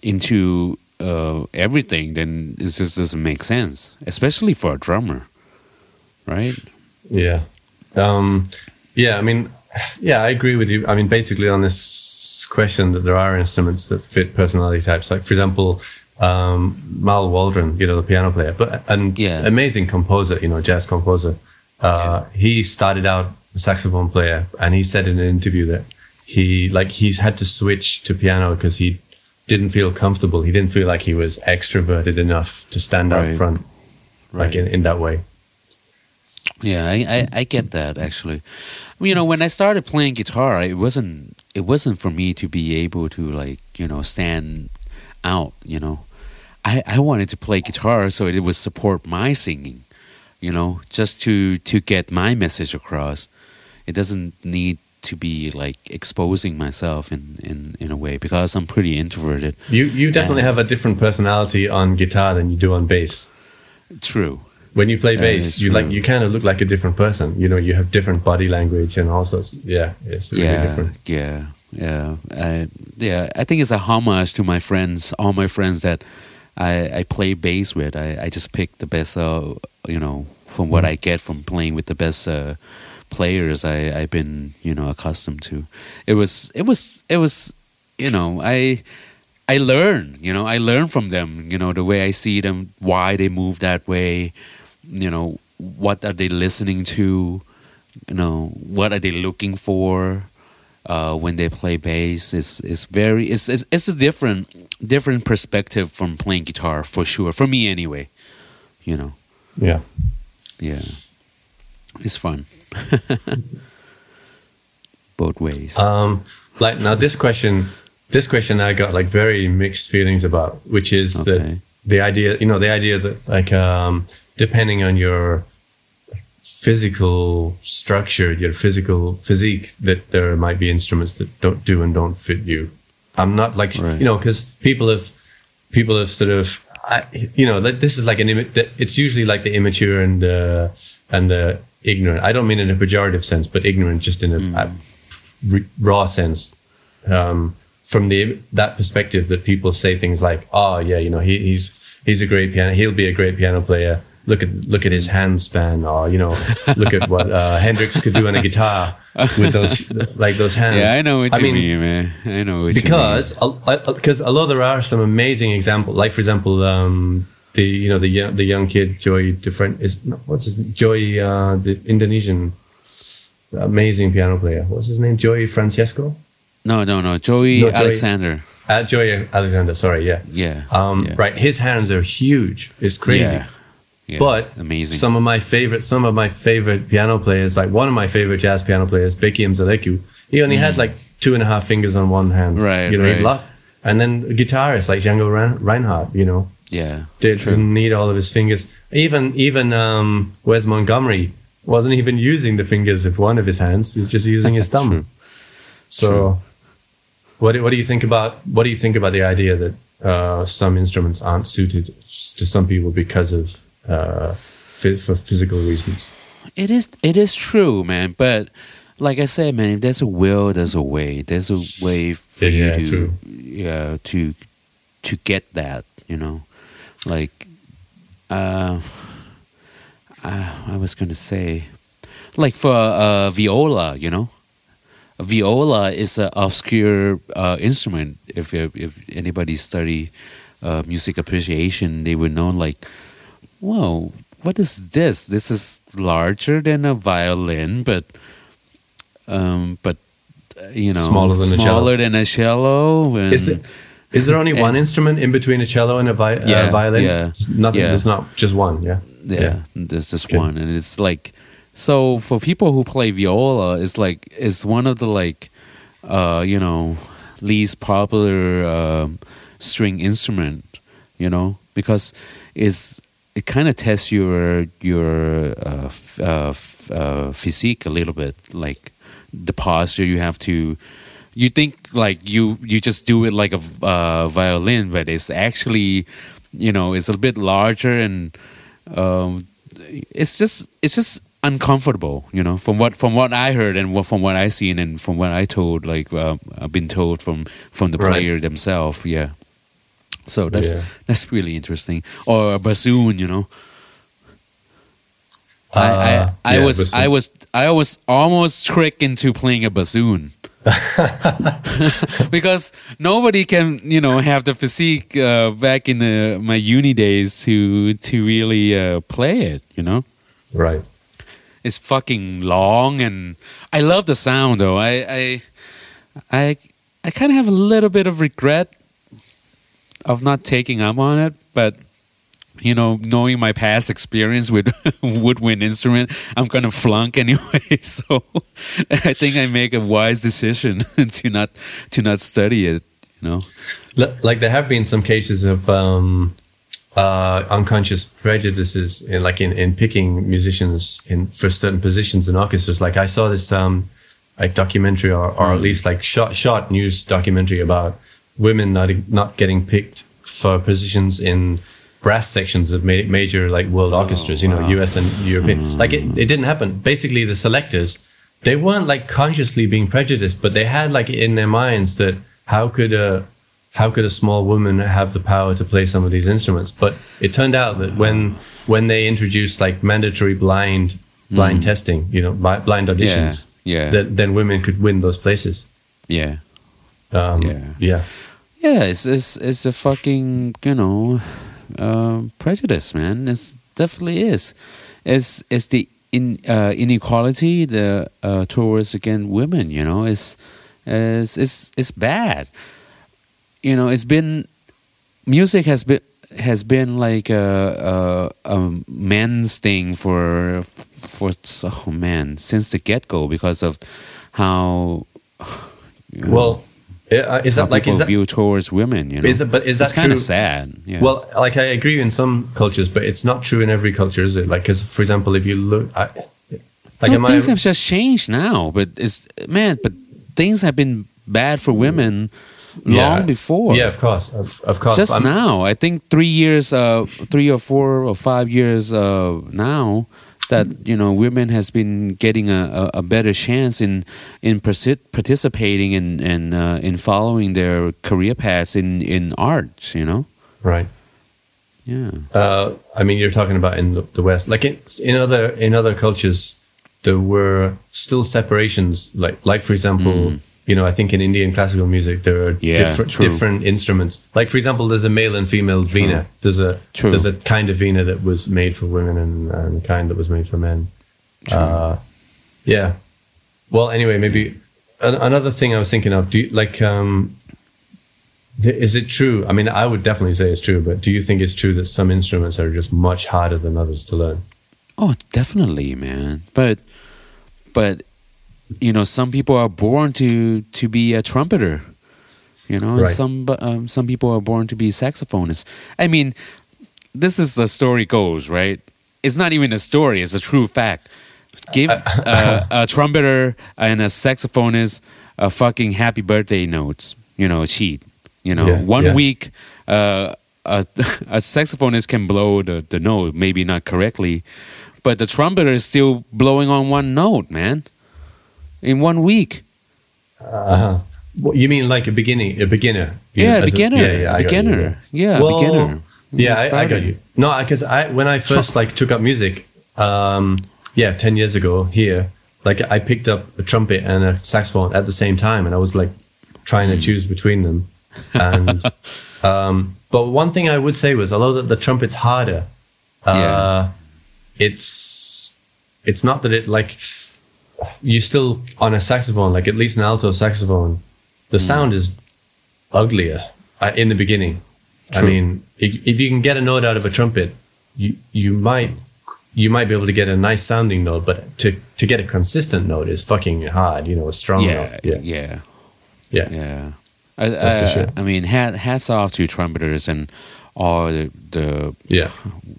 into uh, everything, then it just doesn't make sense, especially for a drummer, right? Yeah. Um, yeah, I mean, yeah, I agree with you. I mean, basically on this question that there are instruments that fit personality types. Like, for example, um, Mal Waldron, you know, the piano player, but an Yeah. amazing composer, you know, jazz composer. Uh, He started out a saxophone player, and he said in an interview that he like he had to switch to piano because he didn't feel comfortable. He didn't feel like he was extroverted enough to stand out Right. front, like in, in that way. Yeah, I, I, I get that actually. You know, when I started playing guitar, it wasn't it wasn't for me to be able to like you know stand out. You know, I I wanted to play guitar so it would support my singing. You know, just to to get my message across. It doesn't need to be like exposing myself in in in a way because I'm pretty introverted. You you definitely have a different personality on guitar than you do on bass. True. when you play bass, you like you kind of look like a different person. You know, you have different body language and also, yeah, it's really yeah, different. yeah, yeah, I, yeah. I think it's a homage to my friends, all my friends that I, I play bass with. I, I just pick the best, uh, you know, from what I get from playing with the best uh, players I, I've been, you know, accustomed to. It was, it was, it was, you know, I. I learn, you know, I learn from them, you know, the way I see them, why they move that way, you know, what are they listening to, you know, what are they looking for uh, when they play bass. It's it's very it's, it's it's a different different perspective from playing guitar for sure. For me anyway, you know, Yeah. yeah, it's fun. *laughs* Both ways. Um, like now, this question, this question I got like very mixed feelings about, which is Okay. that the idea, you know, the idea that like um, depending on your physical structure, your physical physique, that there might be instruments that don't do and don't fit you. I'm not like Right. you know because people have people have sort of I, you know this is like an image it's usually like the immature and uh, and the ignorant. I don't mean in a pejorative sense, but ignorant just in a raw sense. Um, from the that perspective, that people say things like, "Oh yeah, you know, he, he's he's a great piano. He'll be a great piano player. Look at look at his hand span, or you know, look at what uh, *laughs* Hendrix could do on a guitar with those like those hands." yeah, I know what I you mean, mean, man. I know what because because although there are some amazing examples, like for example, um, the you know the young, the young kid Joy different is what's his name? Joy uh, the Indonesian amazing piano player. What's his name? Joy Francesco. No, no, no. Joey No, Joey- Alexander. Uh, Joy Alexander. Sorry, yeah. Yeah. Um, yeah. Right, his hands are huge. It's crazy. Yeah. Yeah, But amazing. some of my favorite, some of my favorite piano players, like one of my favorite jazz piano players, Bheki Mseleku, he only had like two and a half fingers on one hand. Mm. Right, You know, right. And then guitarists like Django Rein- Reinhardt, you know, yeah. did, didn't need all of his fingers. Even even um, Wes Montgomery wasn't even using the fingers of one of his hands. He's just using his *laughs* thumb. True. So, what do- what do you think about what do you think about the idea that uh, some instruments aren't suited to some people because of uh, for physical reasons? It is it is true, man. But like I said, man, if there's a will, there's a way. There's a way for Yeah, you to true. yeah to to get that. You know, like uh, uh I was gonna say, like for uh, viola, you know. A viola is an obscure uh, instrument. If if anybody study uh, music appreciation, they would know like, whoa, what is this? This is larger than a violin, but um, but uh, you know, Smaller than a cello. smaller than a cello. And, Is there, only *laughs* one instrument in between a cello and a vi- uh, Yeah, violin? yeah, It's Nothing. yeah. There's not just one. Yeah. yeah, there's just Okay. one, and it's like so for people who play viola, it's like it's one of the like uh, you know least popular um, string instrument, you know, because it's it kind of tests your your uh, f- uh, f- uh, physique a little bit, like the posture you have to. You think like you you just do it like a uh, violin, but it's actually you know it's a bit larger and um, it's just it's just uncomfortable you know from what from what i heard and what, from what i seen and from what i told like uh, i've been told from from the Right. player themselves yeah so that's Yeah. that's really interesting or a bassoon you know Uh, I, I, I yeah, was bassoon. I was I was almost tricked into playing a bassoon *laughs* because nobody can you know have the physique uh, back in the my uni days to to really uh, play it you know Right. it's fucking long and I love the sound though I I I, I kind of have a little bit of regret of not taking up on it but you know, knowing my past experience with *laughs* woodwind instrument, I'm gonna flunk anyway. *laughs* So *laughs* I think I make a wise decision to not to not study it. You know, like there have been some cases of um, uh, unconscious prejudices in like in, in picking musicians in for certain positions in orchestras like i saw this um, like documentary or, or at least like short short news documentary about women not not getting picked for positions in brass sections of ma- major like world orchestras, you know, US and European. Like it, it didn't happen. Basically, the selectors they weren't like consciously being prejudiced, but they had like in their minds that how could a how could a small woman have the power to play some of these instruments? But it turned out that when when they introduced like mandatory blind blind testing, you know, blind auditions, yeah. that then women could win those places. Yeah. Um, Yeah. yeah, Yeah, it's it's it's a fucking you know uh, prejudice, man. It definitely is. It's it's the in uh, inequality the uh, towards again women. You know, it's it's it's it's bad. You know, it's been music has been has been like a, a, a men's thing for for oh man since the get go because of how. *sighs* you know, Well, uh, is how that like is that view towards women. You know, Is it- but is that it's kind of sad? Yeah. Well, like I agree in some cultures, but it's not true in every culture, is it? Like, because for example, if you look, I, like, no, things I? have just changed now, but it's man, but things have been bad for women long Yeah. before. Yeah, of course, of, of course. just now. I think three years, uh, three or four or five years uh, now that you know women has been getting a, a, a better chance in in participating and in uh, in following their career paths in in arts. You know, Right. yeah. Uh, I mean, you're talking about in the, the West, like in, in other in other cultures, there were still separations. Like, like for example, you know, I think in Indian classical music there are. Yeah, different true. different instruments. Like, for example, there's a male and female vina. There's a True. there's a kind of vina that was made for women and, and a kind that was made for men. Uh, yeah. Well, anyway, maybe an, another thing I was thinking of. Do you, like um, th- is it true? I mean, I would definitely say it's true, but do you think it's true that some instruments are just much harder than others to learn? Oh, definitely, man. But but you know, some people are born to to be a trumpeter. You know, Right. some um, some people are born to be saxophonists. I mean, this is the story goes, right? It's not even a story; it's a true fact. Give uh, *laughs* a trumpeter and a saxophonist a fucking happy birthday notes. You know, sheet. You know, Yeah, one yeah. week. Uh, a, *laughs* a saxophonist can blow the, the note, maybe not correctly, but the trumpeter is still blowing on one note, man. In one week. Uh-huh. Well, you mean like a beginning, a beginner? Yeah, a- beginner. yeah, yeah, I beginner. Yeah, Well, beginner. Yeah, I, I got you. No, because I when I first like took up music, um, yeah, ten years ago here, like I picked up a trumpet and a saxophone at the same time, and I was like trying Hmm. to choose between them. And *laughs* um, but one thing I would say was, although the, the trumpet's harder, uh, Yeah. it's it's not that it like you still on a saxophone, like at least an alto saxophone, the Hmm. sound is uglier uh, in the beginning. I mean, if if you can get a note out of a trumpet, you you might you might be able to get a nice sounding note, but to to get a consistent note is fucking hard. You know, a strong Yeah, note. yeah, Yeah, yeah. yeah. I, for I, sure. I mean, hat, hats off to trumpeters and all the, the yeah.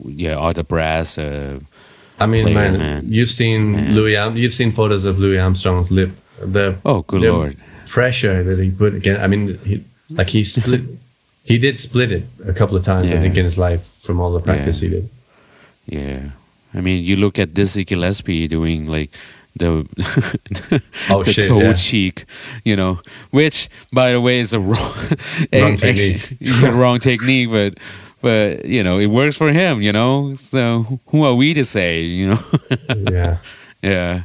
yeah, all the brass. Uh, I mean, Player, man, man. you've seen Man. Louis. Arm- You've seen photos of Louis Armstrong's lip. The Oh, good the lord. pressure that he put again. I mean, he like he split. he did split it a couple of times. I think in his life from all the practice Yeah. he did. yeah, I mean, you look at Dizzy Gillespie doing like the *laughs* Oh, the shit, toe yeah. cheek, you know, which by the way is a wrong, Wrong *laughs* actually, technique. *laughs* wrong technique, but but you know it works for him, you know. So who are we to say, you know? *laughs* yeah. Yeah.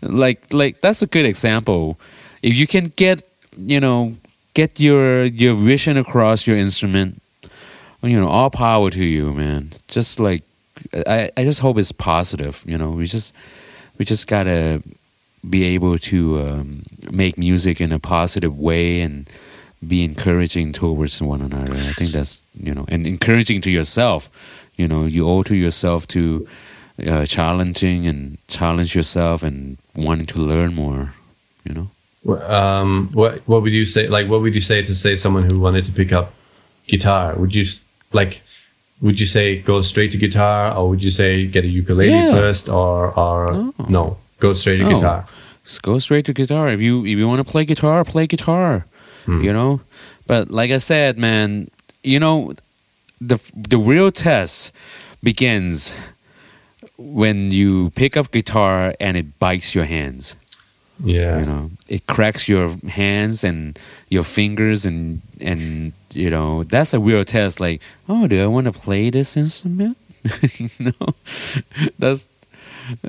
Like like that's a good example. If you can get, you know, get your your vision across your instrument, you know, all power to you, man. Just like I I just hope it's positive, you know. We just we just got to be able to um, make music in a positive way and be encouraging towards one another. I think that's, you know, and encouraging to yourself. You know, you owe to yourself to uh, challenging and challenge yourself and wanting to learn more. You know. Um, what what would you say? Like, what would you say to say someone who wanted to pick up guitar? Would you like? Would you say go straight to guitar, or would you say get a ukulele Yeah. first, or or No. no, go straight to No. guitar? Just go straight to guitar. If you if you want to play guitar, play guitar. Hmm. You know. But like I said, man, you know, the the real test begins when you pick up guitar and it bites your hands. Yeah. You know, it cracks your hands and your fingers and and you know that's a real test. Like, oh, do I want to play this instrument? *laughs* no, that's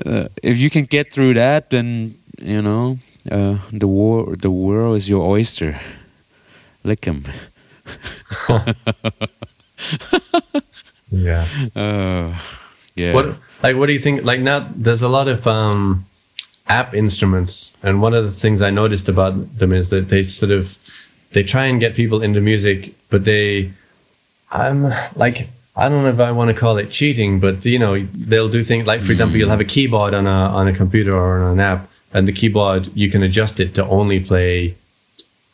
uh, if you can get through that, then you know uh, the war the world is your oyster. Lick him. Yeah. *laughs* Uh, yeah. What like what do you think? Like now, there's a lot of um, app instruments, and one of the things I noticed about them is that they sort of they try and get people into music, but they I'm like I don't know if I want to call it cheating, but you know they'll do things like for example you'll have a keyboard on a on a computer or on an app, and the keyboard you can adjust it to only play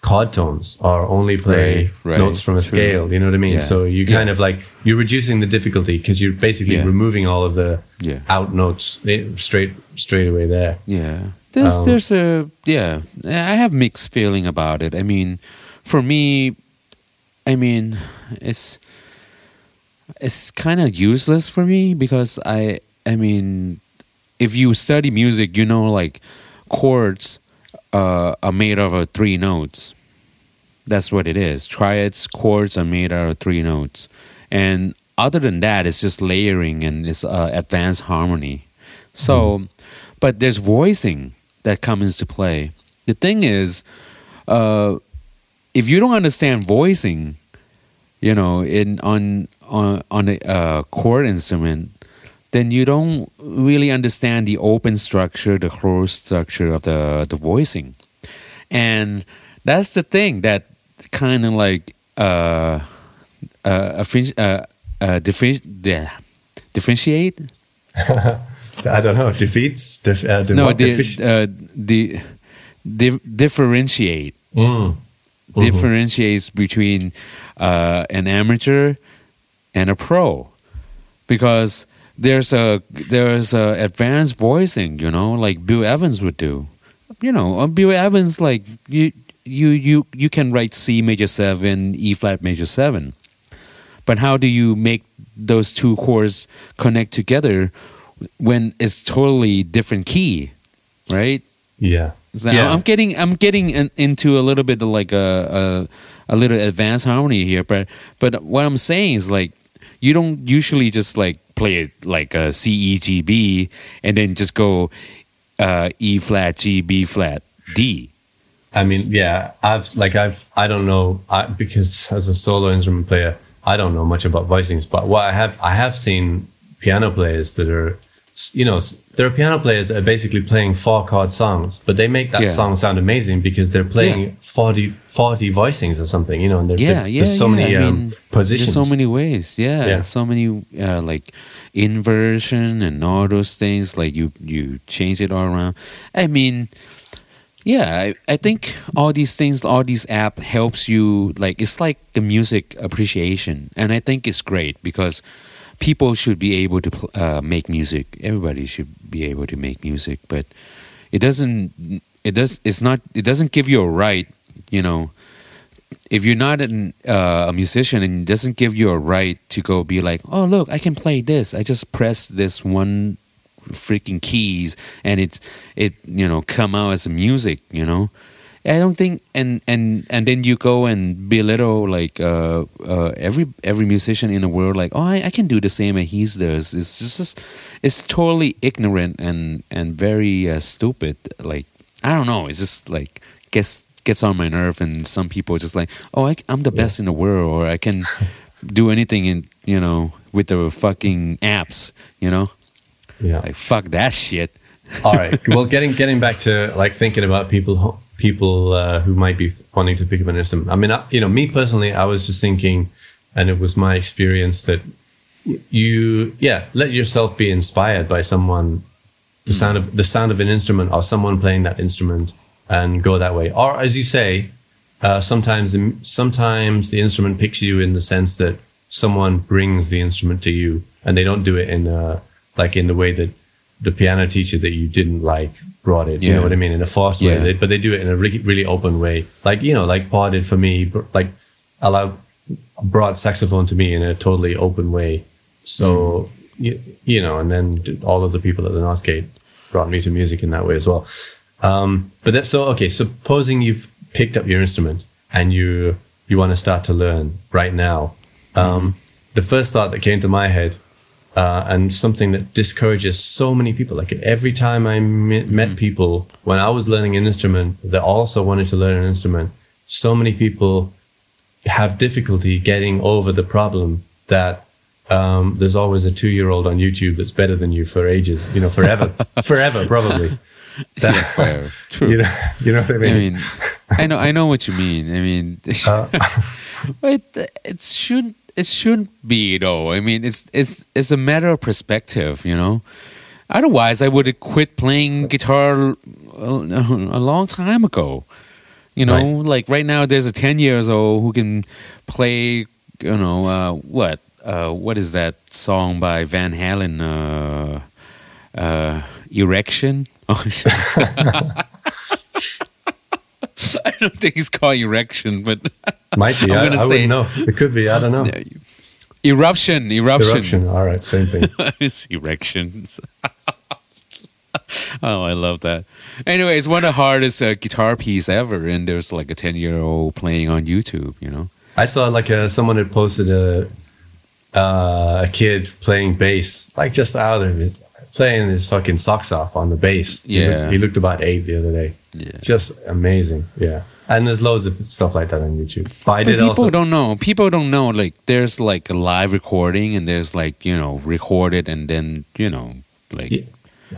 chord tones or only play Right, right, notes from a true. scale. You know what I mean? Yeah. So you Yeah. kind of like you're reducing the difficulty because you're basically Yeah. removing all of the Yeah. out notes eh, straight straight away there. Yeah. There's Um, there's a yeah. I have mixed feeling about it. I mean, for me, I mean, it's it's kind of useless for me because I I mean, if you study music, you know, like chords uh, are made out of three notes. That's what it is. Triads chords are made out of three notes, and other than that, it's just layering and it's uh, advanced harmony. So, but there's voicing that comes into play. The thing is, uh, if you don't understand voicing, you know, in on on on a uh, chord instrument, then you don't really understand the open structure, the closed structure of the the voicing, and that's the thing that kind of like uh, uh, uh, uh, differenti- yeah, differentiate. *laughs* I don't know defeats. Uh, the No, the uh, the di- differentiate Mm. differentiates between uh, an amateur and a pro because there's a there's a advanced voicing you know like bill evans would do you know uh, bill evans like you you you you can write c major 7 e flat major 7 but how do you make those two chords connect together when it's totally different key right Yeah. so Yeah. I'm getting I'm getting in, into a little bit of like a, a a little advanced harmony here, but but what I'm saying is like you don't usually just like play it like a C E G B and then just go uh, E flat G B flat D. I mean, yeah, I've like I've I don't know I, because as a solo instrument player, I don't know much about voicings. But what I have I have seen piano players that are, you know, there are piano players that are basically playing four chord songs, but they make that Yeah. song sound amazing because they're playing Yeah. 40, 40 voicings or something. You know, and they're, Yeah, yeah, there's so yeah. many I um, mean, positions. There's so many ways. Yeah, Yeah. so many uh, like inversion and all those things. Like you you change it all around. I mean, yeah, I, I think all these things, all these app helps you. Like it's like the music appreciation, and I think it's great because people should be able to uh, make music. Everybody should be able to make music, but it doesn't. It does. It's not. It doesn't give you a right. You know if you're not an, uh, a musician and it doesn't give you a right to go be like, oh look, I can play this. I just press this one freaking keys and it's it you know come out as music. You know, I don't think and and and then you go and belittle like uh, uh, every every musician in the world like, oh, I, I can do the same as he does. It's just it's totally ignorant and and very uh, stupid. Like I don't know. It's just like gets gets on my nerve and some people just like oh I, am the best in the world or i can *laughs* do anything in you know with the fucking apps you know yeah. like fuck that shit All right. *laughs* Well, getting getting back to like thinking about people who- people uh, who might be wanting to pick up an instrument. I mean, I, you know, me personally, I was just thinking, and it was my experience that you, yeah, let yourself be inspired by someone, the sound of the sound of an instrument or someone playing that instrument, and go that way. Or as you say, uh, sometimes sometimes the instrument picks you in the sense that someone brings the instrument to you, and they don't do it in uh, like in the way that the piano teacher that you didn't like brought it. You know what I mean? In a forced way, They- but they do it in a really, really open way. Like you know, like Paul did for me. Like allow brought saxophone to me in a totally open way. So you, you know, and then all of the people at the Northgate brought me to music in that way as well. Um, but that's so okay. Supposing you've picked up your instrument and you you want to start to learn right now. Um, The first thought that came to my head, uh, and something that discourages so many people. Like every time I met, met people when I was learning an instrument that also wanted to learn an instrument, so many people have difficulty getting over the problem that um, there's always a two year old on YouTube that's better than you for ages, you know, forever, *laughs* forever, probably. *laughs* That, Fair. True. you know, you know what I mean? I mean, I know, I know what you mean. I mean, Uh, *laughs* it it shouldn't it shouldn't be though. I mean, it's it's it's a matter of perspective, you know. Otherwise, I would have quit playing guitar a, a long time ago. You know, Right. like right now, there's a ten years old who can play. You know, uh, what uh, what is that song by Van Halen? Uh, uh, Erection. Oh, *laughs* *laughs* I don't think it's called Erection, but *laughs* Might be. I'm I, I wouldn't know. It could be. I don't know. Eruption, eruption, Eruption. All right. Same thing. *laughs* it's erections. *laughs* oh, I love that. Anyway, it's one of the hardest uh, guitar piece ever, and there's like a ten year old playing on YouTube. You know, I saw like a, someone had posted a uh, a kid playing bass, like just out of his playing his fucking socks off on the bass. He Yeah. looked, he looked about eight the other day. Yeah. just amazing. Yeah, and there's loads of stuff like that on YouTube. But I but did people also. don't know. People don't know. Like, there's like a live recording, and there's like you know recorded, and then you know like Yeah,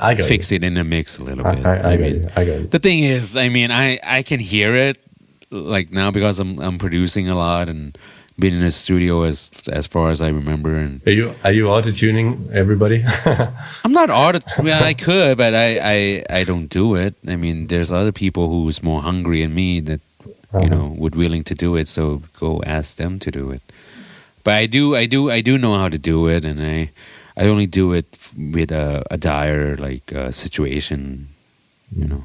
I got fix it in the mix a little I, bit. I, I, got mean, you. I got you. the thing is, I mean, I I can hear it like now because I'm I'm producing a lot and been in the studio as as far as I remember, and Are you are you auto tuning everybody? *laughs* I'm not auto. I mean, I could, but I, I I don't do it. I mean, there's other people who's more hungry than me that Uh-huh. you know would willing to do it. So go ask them to do it. But I do, I do, I do know how to do it, and I I only do it with a, a dire like uh, situation, you know.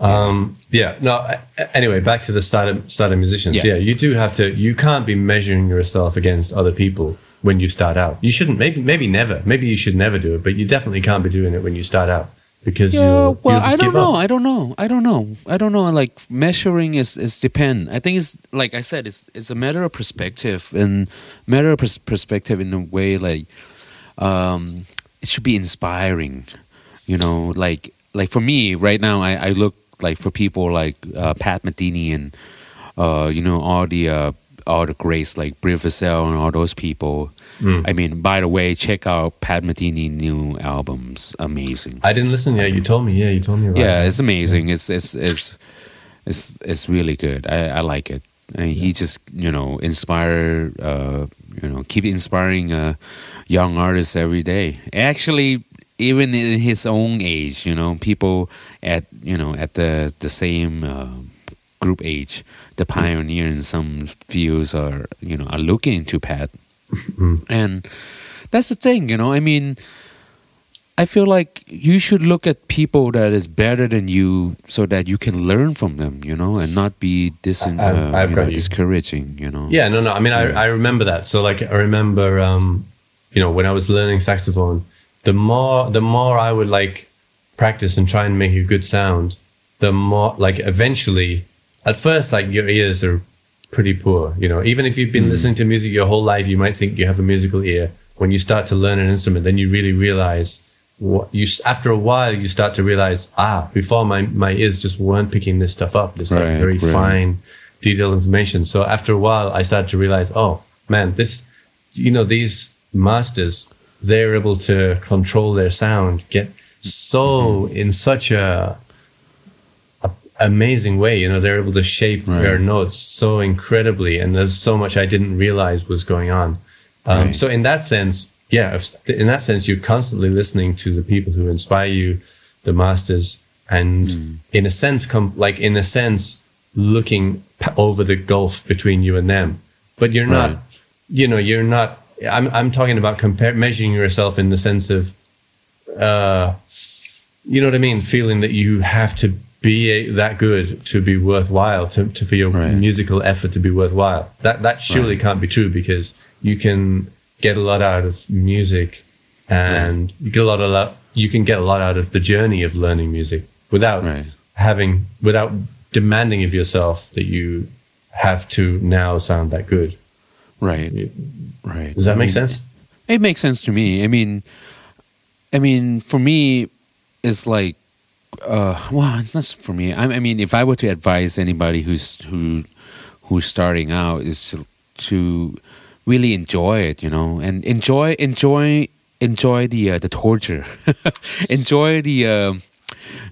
Um, yeah. No. Anyway, back to the starter starter musicians. Yeah. Yeah. you do have to. You can't be measuring yourself against other people when you start out. You shouldn't. Maybe maybe never. Maybe you should never do it. But you definitely can't be doing it when you start out because Yeah, you'll, well, you'll just I don't know. up. I don't know. I don't know. I don't know. Like measuring is is depend. I think it's like I said. It's it's a matter of perspective and matter of pers- perspective in a way like um, it should be inspiring. You know, like like for me right now, I, I look like for people like uh, Pat Metheny and uh, you know all the uh, all the greats like Brit Vassell and all those people. Mm. I mean, by the way, check out Pat Metheny new albums. Amazing. I didn't listen yet. You told me. Yeah, you told me. About Yeah, it. it's amazing. It's it's it's it's it's really good. I, I like it. And he just you know inspire uh, you know keep inspiring uh, young artists every day. Actually, even in his own age, you know, people at you know at the the same uh, group age, the pioneer in some fields are you know are looking to Pat, *laughs* and that's the thing. You know, I mean. I feel like you should look at people that is better than you, so that you can learn from them, you know, and not be dis- I- I've- uh, I've got know, discouraging, you know. Yeah, no, no. I mean, I, I remember that. So, like, I remember, um, you know, when I was learning saxophone, the more, the more I would like practice and try and make a good sound, the more, like, eventually, at first, like, your ears are pretty poor. You know, even if you've been listening to music your whole life, you might think you have a musical ear. When you start to learn an instrument, then you really realize what you. After a while, you start to realize, ah, before my my ears just weren't picking this stuff up. This like very right. fine, detailed information. So after a while, I started to realize, oh man, this, you know, these masters, they're able to control their sound, get so Mm-hmm. in such a, a amazing way. You know, they're able to shape Right. their notes so incredibly, and there's so much I didn't realize was going on. Um, Right. So in that sense, yeah, if, in that sense, you're constantly listening to the people who inspire you, the masters, and Hmm. in a sense, come like in a sense, looking p- over the gulf between you and them. But you're Right. not, you know, you're not. I'm I'm talking about compare measuring yourself in the sense of, uh, you know what I mean, feeling that you have to be a, that good to be worthwhile to, to for your Right. musical effort to be worthwhile. That that surely Right. can't be true because you can get a lot out of music, and you get a lot of lo- you can get a lot out of the journey of learning music without Right. having without demanding of yourself that you have to now sound that good. Right. Right. Does that I make mean, sense? It makes sense to me. I mean, I mean, for me, it's like, uh, well, it's not for me. I, I mean, if I were to advise anybody who's who who's starting out, is to, to really enjoy it, you know, and enjoy enjoy enjoy the uh, the torture, *laughs* enjoy the. Uh,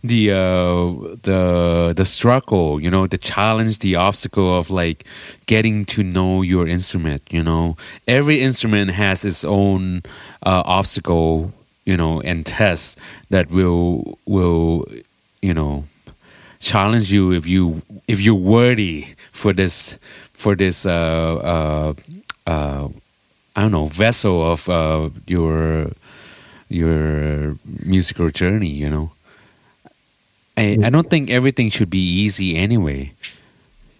the uh the the struggle you know the challenge the obstacle of like getting to know your instrument you know? Every instrument has its own uh, obstacle you know and tests that will will you know challenge you if you if you're worthy for this for this uh uh uh I don't know vessel of uh your your musical journey you know I, I don't think everything should be easy anyway.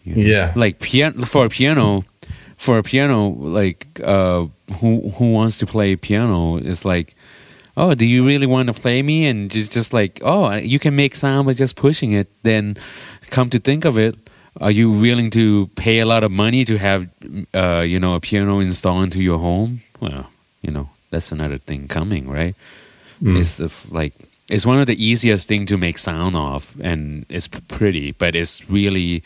you know? Yeah. Like piano for a piano, for a piano, like uh, who who wants to play piano is like, oh, do you really want to play me? And just just like, oh, you can make sound by just pushing it. Then, come to think of it, are you willing to pay a lot of money to have, uh, you know, a piano installed into your home? Well, you know, that's another thing coming, right? It's it's like it's one of the easiest thing to make sound of, and it's pretty, but it's really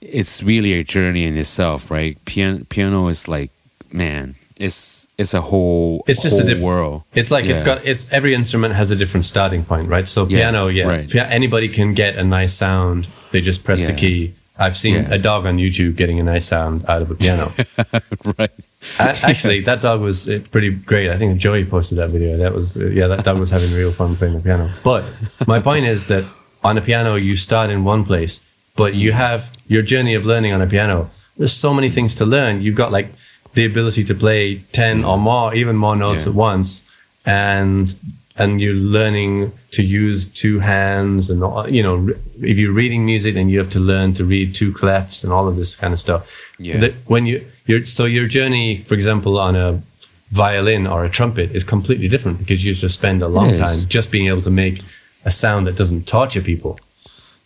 it's really a journey in itself, right? Piano piano is like man, it's it's a whole It's just a different world. It's like it's got it's every instrument has a different starting point, right? So piano, yeah, right. Anybody can get a nice sound. They just press the key. I've seen Yeah. a dog on YouTube getting a nice sound out of a piano. *laughs* right. Actually, that dog was uh, pretty great. I think Joey posted that video. That was uh, yeah, that dog was having real fun playing the piano. But my point is that on a piano, you start in one place, but you have your journey of learning on a piano. There's so many things to learn. You've got like the ability to play ten or more, even more notes Yeah. at once, and and you're learning to use two hands and you know if you're reading music then you have to learn to read two clefs and all of this kind of stuff. Yeah. that when you your so your journey for example on a violin or a trumpet is completely different because you just spend a long time just being able to make a sound that doesn't torture people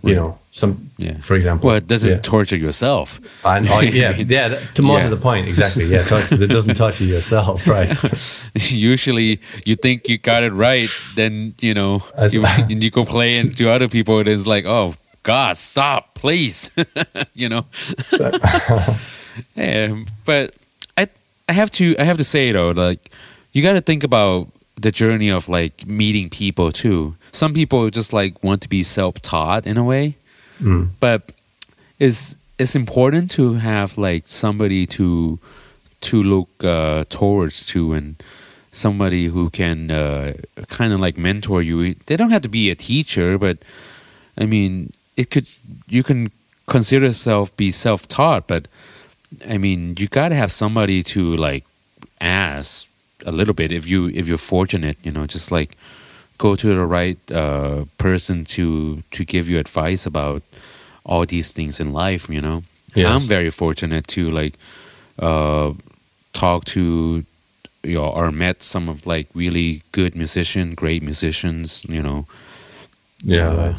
you know some Yeah. for example Well, it doesn't yeah. torture yourself. and, *laughs* oh, yeah, *laughs* yeah. that- To more Yeah. to the point, exactly. Yeah, torture, that doesn't torture yourself, *laughs* right? Usually, you think you got it right, then you know As- you, you go play and to other people. It is like, oh God, stop, please. you know. yeah, but I I have to I have to say though, like you got to think about the journey of like meeting people too. Some people just like want to be self taught in a way, but it's it's important to have like somebody to to look uh, towards to and somebody who can uh, kind of like mentor you. They don't have to be a teacher, but I mean, it could you can consider yourself be self taught, but I mean, you got to have somebody to like ask a little bit if you if you're fortunate, you know, just like go to the right uh, person to to give you advice about all these things in life, you know. Yes. I'm very fortunate to like uh, talk to you know, or met some of like really good musicians, great musicians, you know. Yeah, Uh.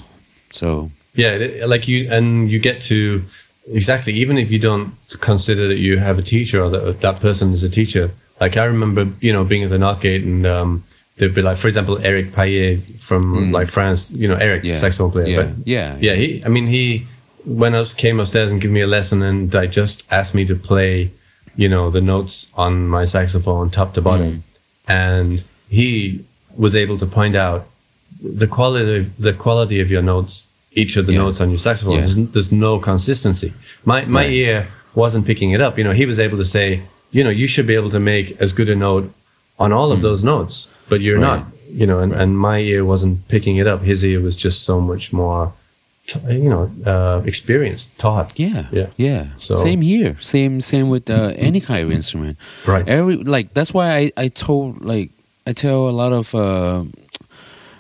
So Yeah, like you, and you get to exactly. Even if you don't consider that you have a teacher or that that person is a teacher. Like I remember, you know, being at the Northgate, and um, there'd be like, for example, Eric Payet from like France. You know, Eric, Mm. yeah, saxophone player. Yeah, but yeah, yeah, he. I mean, he went up, came upstairs and gave me a lesson, and I just asked me to play, you know, the notes on my saxophone top to Mm. bottom, and he was able to point out the quality of the quality of your notes, each of the Yeah. notes on your saxophone. Yeah. There's, there's no consistency. My my Right. ear wasn't picking it up. You know, he was able to say, you know, you should be able to make as good a note on all of those notes, but you're Mm. Right. not. You know, and, and my ear wasn't picking it up. His ear was just so much more, t- you know, uh, experienced, taught. Yeah, Yeah. yeah. So- same here. Same, same with uh, any kind of instrument. Right. Every like that's why I I told like I tell a lot of uh,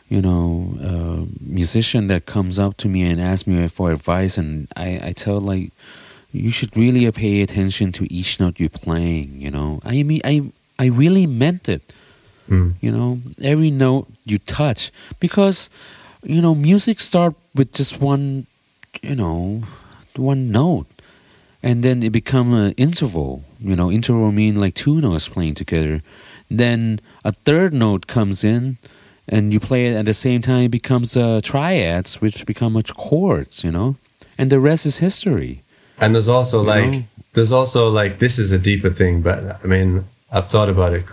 you know, uh, musician that comes up to me and asks me for advice, and I, I tell like, you should really pay attention to each note you're playing. You know, I mean, I I really meant it. Mm. You know, every note you touch because, you know, music start with just one, you know, one note, and then it become an interval. You know, interval mean like two notes playing together. Then a third note comes in and you play it at the same time, it becomes uh, triads, which become much chords, you know, and the rest is history. And there's also You like know? there's also like this is a deeper thing, but I mean I've thought about it.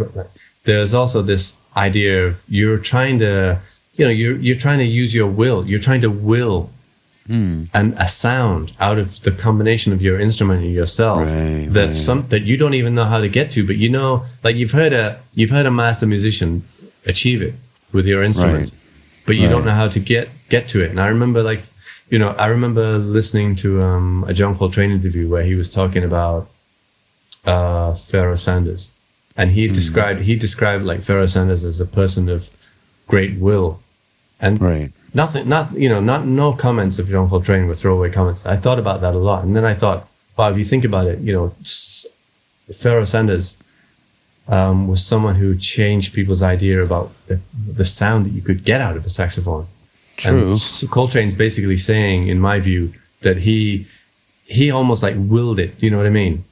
There's also this idea of you're trying to you know you're you're trying to use your will. You're trying to will Hmm. and a sound out of the combination of your instrument and yourself Right, that right. some that you don't even know how to get to, but you know like you've heard a you've heard a master musician achieve it with your instrument, Right. but you don't know how to get get to it. And I remember like you know I remember listening to um, a John Coltrane interview where he was talking about uh, Pharoah Sanders, and he described he described like Pharoah Sanders as a person of great will, and Right. nothing, not you know, not no comments of John Coltrane were throwaway comments. I thought about that a lot, and then I thought, wow, if you think about it, you know, Pharoah Sanders um, was someone who changed people's idea about the the sound that you could get out of a saxophone. True. And Coltrane's basically saying, in my view, that he he almost like willed it. Do you know what I mean?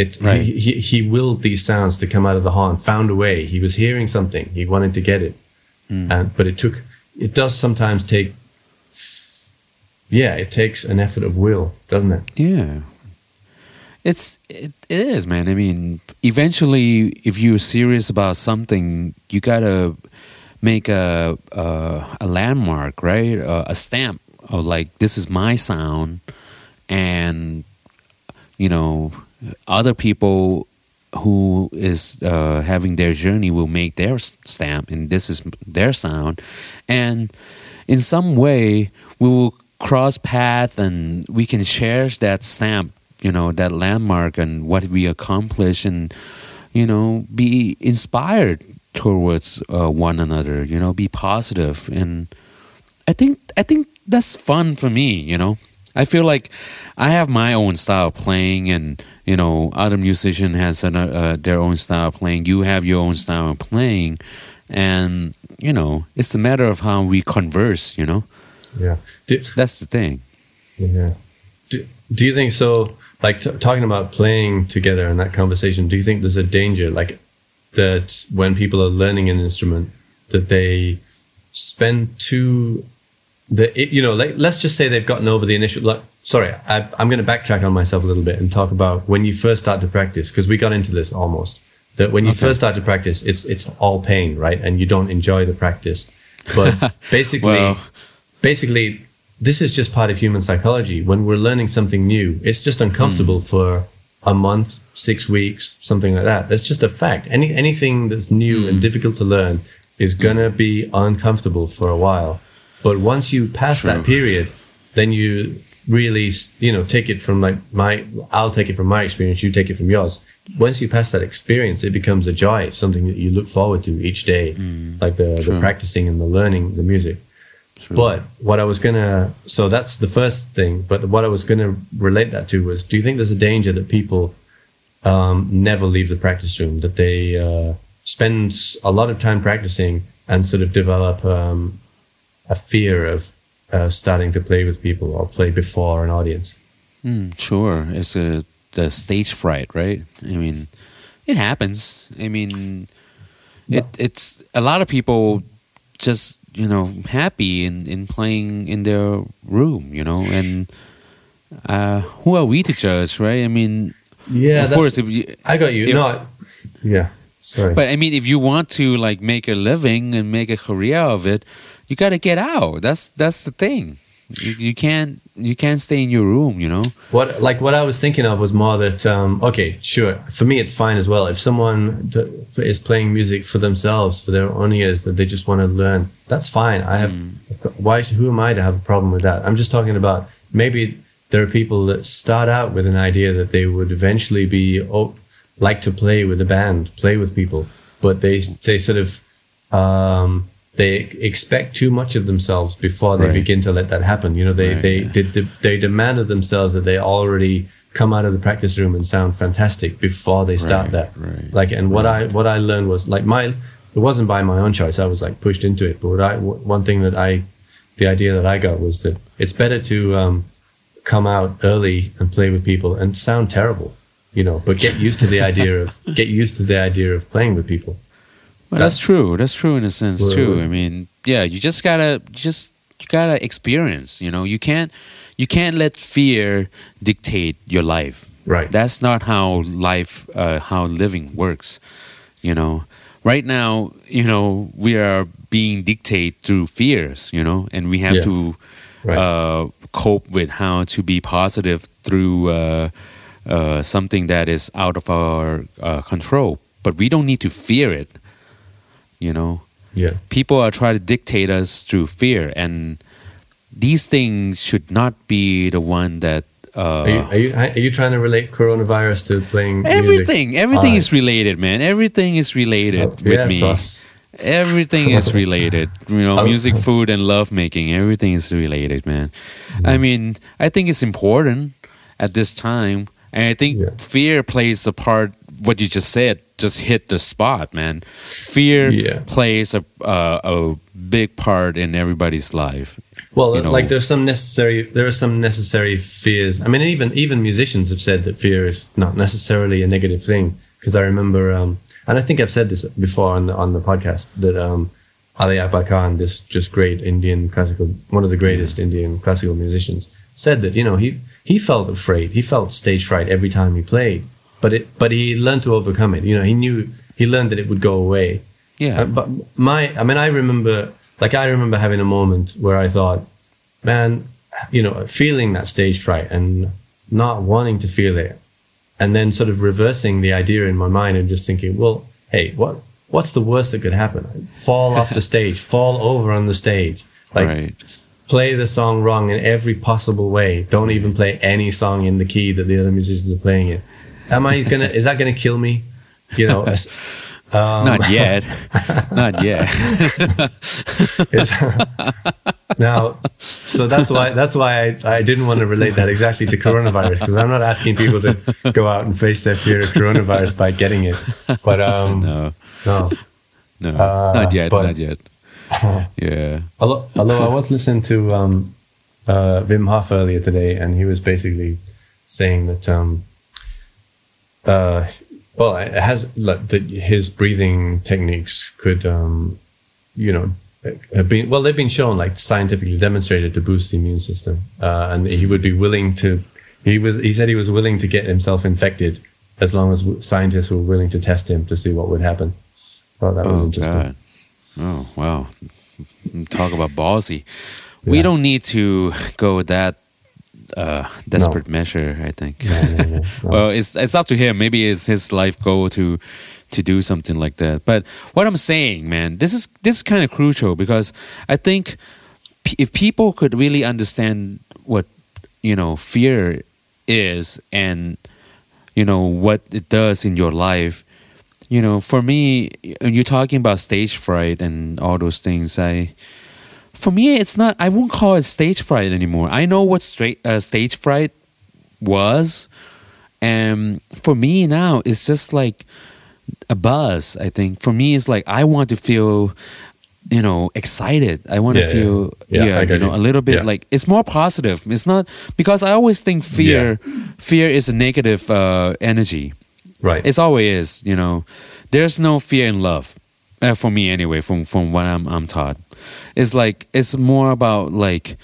It's Right. he, he he willed these sounds to come out of the horn, found a way. He was hearing something, he wanted to get it, hmm. and but it took. It does sometimes take. Yeah, it takes an effort of will, doesn't it? Yeah. It's it, it is, man. I mean, eventually, if you're serious about something, you gotta make a a, a landmark, right? A, a stamp of like this is my sound, and you know, other people who is uh, having their journey will make their stamp, and this is their sound, and in some way we will cross path and we can share that stamp you know that landmark and what we accomplish and you know be inspired towards uh, one another you know be positive. And i think i think that's fun for me you know i feel like i have my own style of playing and you know other musician has an, uh, their own style of playing you have your own style of playing and you know it's a matter of how we converse you know Yeah. Do, that's the thing Yeah. Do, do you think so? Like t- talking about playing together in that conversation, do you think there's a danger, like that when people are learning an instrument, that they spend too, the it, you know, like let's just say they've gotten over the initial. Like, sorry, I, I'm going to backtrack on myself a little bit and talk about when you first start to practice, because we got into this almost. That when you Okay. first start to practice, it's it's all pain, right? And you don't enjoy the practice. But *laughs* basically, Well- basically this is just part of human psychology when we're learning something new it's just uncomfortable hmm. for a month six weeks something like that that's just a fact Any, anything that's new and hmm. difficult to learn is gonna be uncomfortable for a while but once you pass True. that period then you really you know take it from like my i'll take it from my experience you take it from yours once you pass that experience it becomes a joy something that you look forward to each day like the, the practicing and the learning the music but what I was gonna, so that's the first thing. But what I was gonna relate that to was, do you think there's a danger that people um, never leave the practice room? That they uh, spend a lot of time practicing and sort of develop um, a fear of uh, starting to play with people or play before an audience? Mm, sure, it's a the stage fright, right? I mean, it happens. I mean, it it's a lot of people just you know happy in in playing in their room, you know, and uh, who are we to judge, right? I mean, Yeah, of course, if you, I got you. if- no, I- yeah, sorry. but I mean, if you want to like make a living and make a career of it, you got to get out. That's that's the thing. You, you can't you can't stay in your room, you know. What like what I was thinking of was more that um, okay, sure. For me, it's fine as well. If someone is playing music for themselves, for their own ears, that they just want to learn, that's fine. I have I've why? Who am I to have a problem with that? I'm just talking about maybe there are people that start out with an idea that they would eventually be oh, like to play with a band, play with people, but they they sort of um, they expect too much of themselves before they Right. begin to let that happen. You know, they Right, they, yeah. they they they demand of themselves that they already come out of the practice room and sound fantastic before they start Right, that. right, Like, and what I what I learned was like my it wasn't by my own choice. I was like pushed into it. But what I one thing that I the idea that I got was that it's better to um, come out early and play with people and sound terrible, you know, but get used to the idea of *laughs* get used to the idea of playing with people. Well, that's true. That's true in a sense Well, too. I mean, yeah, you just gotta just you gotta experience. You know, you can't you can't let fear dictate your life. Right. That's not how life, uh, how living works. You know, right now, you know, we are being dictated through fears. You know, and we have Yeah. to Right. uh, cope with how to be positive through uh, uh, something that is out of our uh, control. But we don't need to fear it. You know, Yeah. people are trying to dictate us through fear, and these things should not be the one that. Uh, Are you, are you are you trying to relate coronavirus to playing music? everything, everything is related, man. Everything is related Oh, with yeah, me. course. Everything is *laughs* related. You know, Oh. music, food, and love making. Everything is related, man. I mean, I think it's important at this time, and I think Yeah. fear plays a part. What you just said just hit the spot, man. Fear Yeah. plays a uh, a big part in everybody's life. Well, you know. like there's some necessary there are some necessary fears. I mean, even even musicians have said that fear is not necessarily a negative thing. Because I remember, um, and I think I've said this before on the on the podcast that um, Ali Akbar Khan, this just great Indian classical, one of the greatest Indian classical musicians, said that you know he he felt afraid, he felt stage fright every time he played, but it but he learned to overcome it. You know, he knew he learned that it would go away. Yeah, Uh, but my, I mean, I remember, like, I remember having a moment where I thought, man, you know, feeling that stage fright and not wanting to feel it, and then sort of reversing the idea in my mind and just thinking, well, hey, what, what's the worst that could happen? Fall off the *laughs* stage, fall over on the stage, like right. play the song wrong in every possible way. Don't even play any song in the key that the other musicians are playing it. Am I gonna? is that gonna kill me? You know. um, Not yet. *laughs* Not yet. Now, so that's why that's why I, I didn't want to relate that exactly to coronavirus because I'm not asking people to go out and face their fear of coronavirus by getting it. But um, no, no, no, Uh, not yet. but- Not yet. *laughs* Yeah. although, although I was listening to um, uh, Wim Hof earlier today, and he was basically saying that um, uh, well, it has like that his breathing techniques could um, you know have been well they've been shown like scientifically demonstrated to boost the immune system uh, and he would be willing to he was he said he was willing to get himself infected as long as scientists were willing to test him to see what would happen well that was Oh interesting God. Oh wow. Talk about ballsy. We Yeah. don't need to go with that uh, desperate measure. I think. No, no, no, *laughs* no. well, it's it's up to him. Maybe it's his life goal to to do something like that. But what I'm saying, man, this is this is kind of crucial because I think p- if people could really understand what you know fear is and you know what it does in your life you know for me you're talking about stage fright and all those things i for me it's not i won't call it stage fright anymore i know what straight uh, stage fright was and for me now it's just like a buzz i think for me it's like i want to feel you know excited i want Yeah, to yeah. feel Yeah, yeah, I you know you. a little bit Yeah. like it's more positive it's not because i always think fear fear is a negative uh, energy right it's always is, you know. There's no fear in love, uh, for me anyway. From from what I'm I'm taught, it's like it's more about like,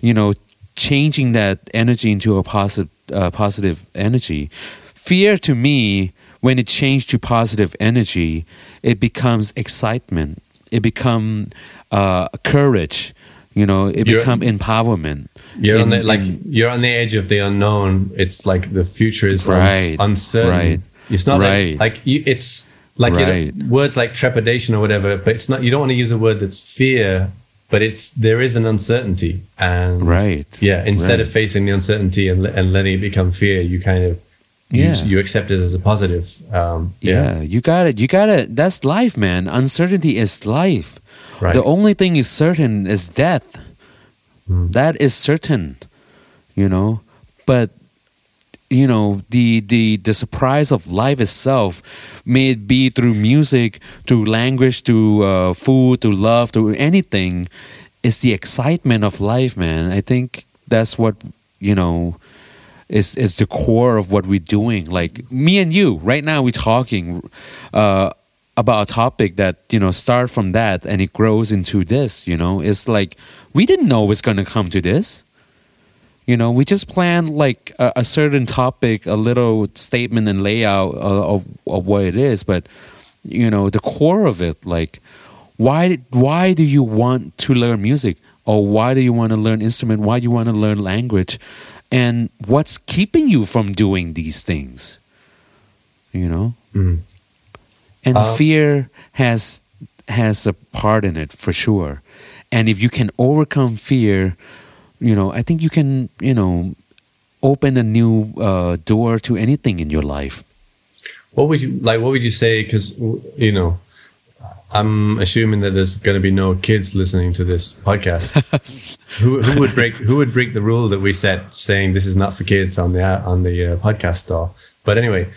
you know, changing that energy into a positive uh, positive energy. Fear to me, when it changed to positive energy, it becomes excitement. It become uh, courage. You know, it You're- become empowerment. You're on the like in- you're on the edge of the unknown. It's like the future is Right, uncertain. right, It's not right. like, like you, it's like you know, words like trepidation or whatever. But it's not. You don't want to use a word that's fear. But it's there is an uncertainty, and Right, yeah. Instead right. of facing the uncertainty and and letting it become fear, you kind of Yeah. you accept it as a positive. Um, Yeah, you got it. You got it. That's life, man. Uncertainty is life. Right. The only thing is certain is death. That is certain, you know. But you know the the the surprise of life itself, may it be through music, through language, through uh, food, through love, through anything, is the excitement of life, man. I think that's what you know is is the core of what we're doing. Like me and you, right now, we're talking uh, about a topic that you know start from that and it grows into this. You know, it's like we didn't know it's going to come to this. You know, we just plan like a, a certain topic, a little statement and layout of, of, of what it is, but you know, the core of it, like why why do you want to learn music? Or why do you want to learn instrument? Why do you want to learn language? And what's keeping you from doing these things? You know? Mhm. and Uh, fear has has a part in it for sure. And if you can overcome fear you know i think you can you know open a new uh, door to anything in your life What would you like? What would you say? Because you know, I'm assuming that there's going to be no kids listening to this podcast. *laughs* who, who would break Who would break the rule that we set, saying this is not for kids on the on the uh, podcast store? But anyway,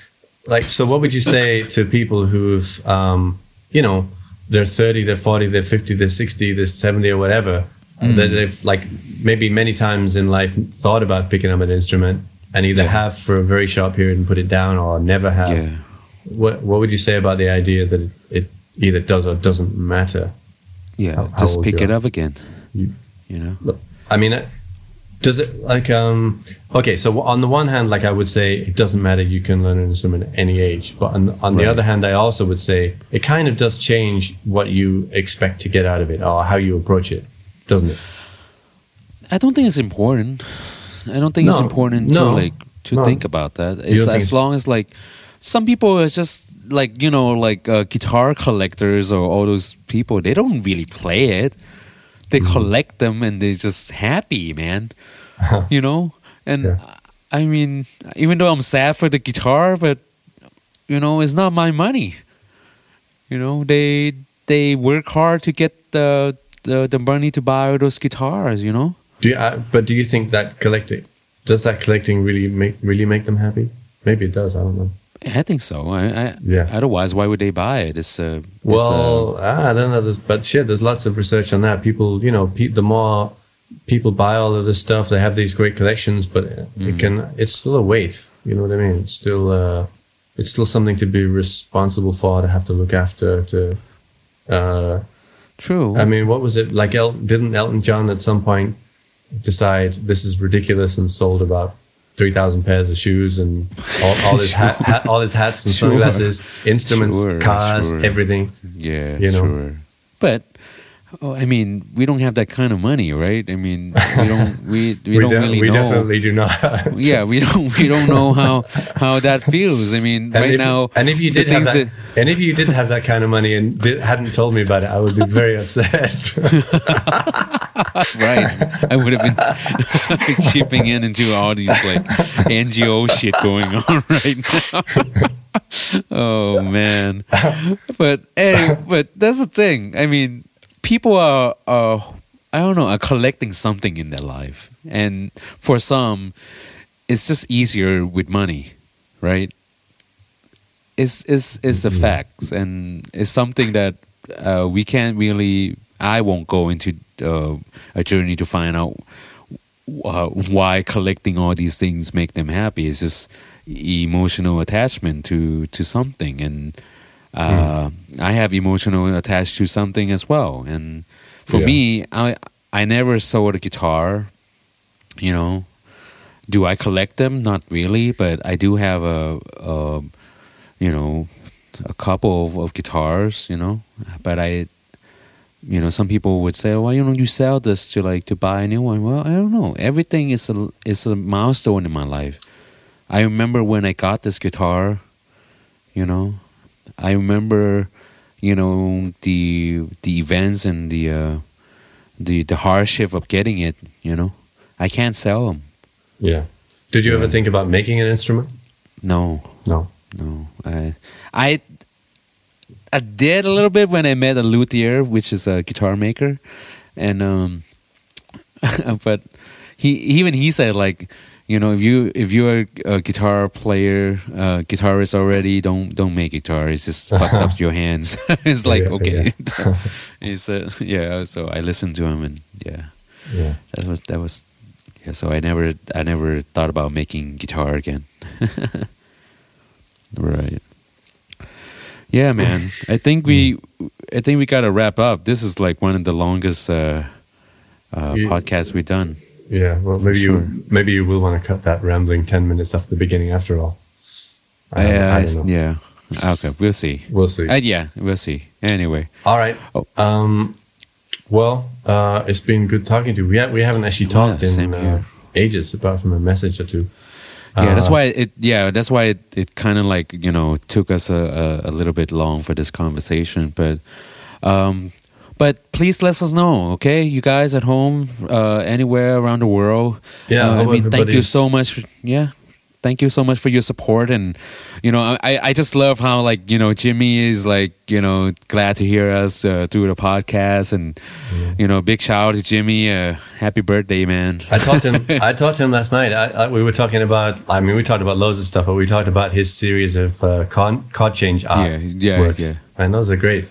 like, so what would you say *laughs* to people who've, um, you know, they're 30, they're 40, they're 50, they're 60, they're 70, or whatever, that they've like maybe many times in life thought about picking up an instrument and either have for a very short period and put it down, or never have. yeah What What would you say about the idea that it, it either does or doesn't matter? yeah How- how just pick it up again You- you know Look, I mean, uh, does it like um? Okay, so on the one hand, like I would say, it doesn't matter. You can learn an instrument at any age. But on, on the other hand, I also would say it kind of does change what you expect to get out of it or how you approach it, doesn't it? I don't think it's important. I don't think it's important no, to like to no. think about that. It's as long as like some people are just like you know like uh, guitar collectors or all those people. They don't really play it. They Mm-hmm. collect them and they're just happy, man. you know, and Yeah. I mean, even though I'm sad for the guitar, but you know, it's not my money. You know, they they work hard to get the the, the money to buy all those guitars. You know. Do you, uh, but do you think that collecting does that collecting really make really make them happy? Maybe it does. I don't know. I think so. I, I, Yeah. Otherwise, why would they buy it? It's. It's Well, ah, I don't know. There's, but shit, there's lots of research on that. People, you know, pe- the more people buy all of this stuff, they have these great collections, but Mm. it can, it's still a weight. You know what I mean? It's still, uh, it's still something to be responsible for, to have to look after. To, uh, true. I mean, what was it like? El- didn't Elton John at some point decide this is ridiculous and sold about? Three thousand pairs of shoes and all, all his hat, hat, all his hats and *laughs* Sure. sunglasses, instruments, Sure, cars, sure. everything. yeah, you know. sure. But. Oh, I mean, we don't have that kind of money, right? I mean, we don't. *laughs* We we, don't de- really we know. definitely do not. yeah, we don't. We don't *laughs* know how how that feels. I mean, And right if, now. and if you did have things that, and if you did have that kind of money and did, hadn't told me about it, I would be very upset. *laughs* right. I would have been chipping in into all these like NGO shit going on right now. oh man. But hey, but that's the thing. I mean, people are are I don't know, are collecting something in their life. And for some, it's just easier with money, right? It's it's it's the facts and it's something that uh, we can't really I won't go into uh, a journey to find out uh, why collecting all these things make them happy. It's just emotional attachment to to something, and uh, I have emotional attached to something as well. And for Yeah. me, I I never sold a guitar. You know, do I collect them? Not really, but I do have a, a you know a couple of, of guitars. You know, but I you know, some people would say, "Well, you don't you sell this to like to buy a new one?" Well, I don't know. Everything is a is a milestone in my life. I remember when I got this guitar. You know, I remember, you know, the the events and the uh, the the hardship of getting it. You know, I can't sell them. yeah. Did you ever think about making an instrument? No, No. no. I, I, I did a little bit when I met a luthier, which is a guitar maker, and um, *laughs* but he even he said like, you know, if you if you're a guitar player, uh, guitarist already, don't don't make guitar. It's just fucked up *laughs* your hands. *laughs* it's like Yeah, okay. he said, *laughs* yeah. So I listened to him, and yeah, Yeah. that was that was yeah. So I never I never thought about making guitar again. right. Yeah, man. I think we I think we got to wrap up. This is like one of the longest uh, uh, podcasts we've done. Yeah. Well, maybe Sure. you maybe you will want to cut that rambling ten minutes off the beginning after all. I, don't- Uh, I don't know. Yeah. Okay, we'll see. We'll see. Uh, yeah, we'll see. Anyway, All right. Oh. Um, well, uh, it's been good talking to you. We, ha- we haven't actually talked Yeah, in uh, ages, apart from a message or two. yeah, that's Uh, why it. Yeah, that's why it, it kind of like you know took us a, a, a little bit long for this conversation, but. Um, but please let us know, okay? You guys at home, uh, anywhere around the world. Yeah, Uh, I mean, thank you so much. Yeah, thank you so much for your support, and you know, I I just love how like you know Jimmy is like you know glad to hear us uh, through the podcast, and you know, big shout out to Jimmy. Uh, happy birthday, man! I talked to him. *laughs* I talked to him last night. I, I, we were talking about. I mean, we talked about loads of stuff, but we talked about his series of uh, con, chord change art Yeah, yeah, works, yeah. and those are great.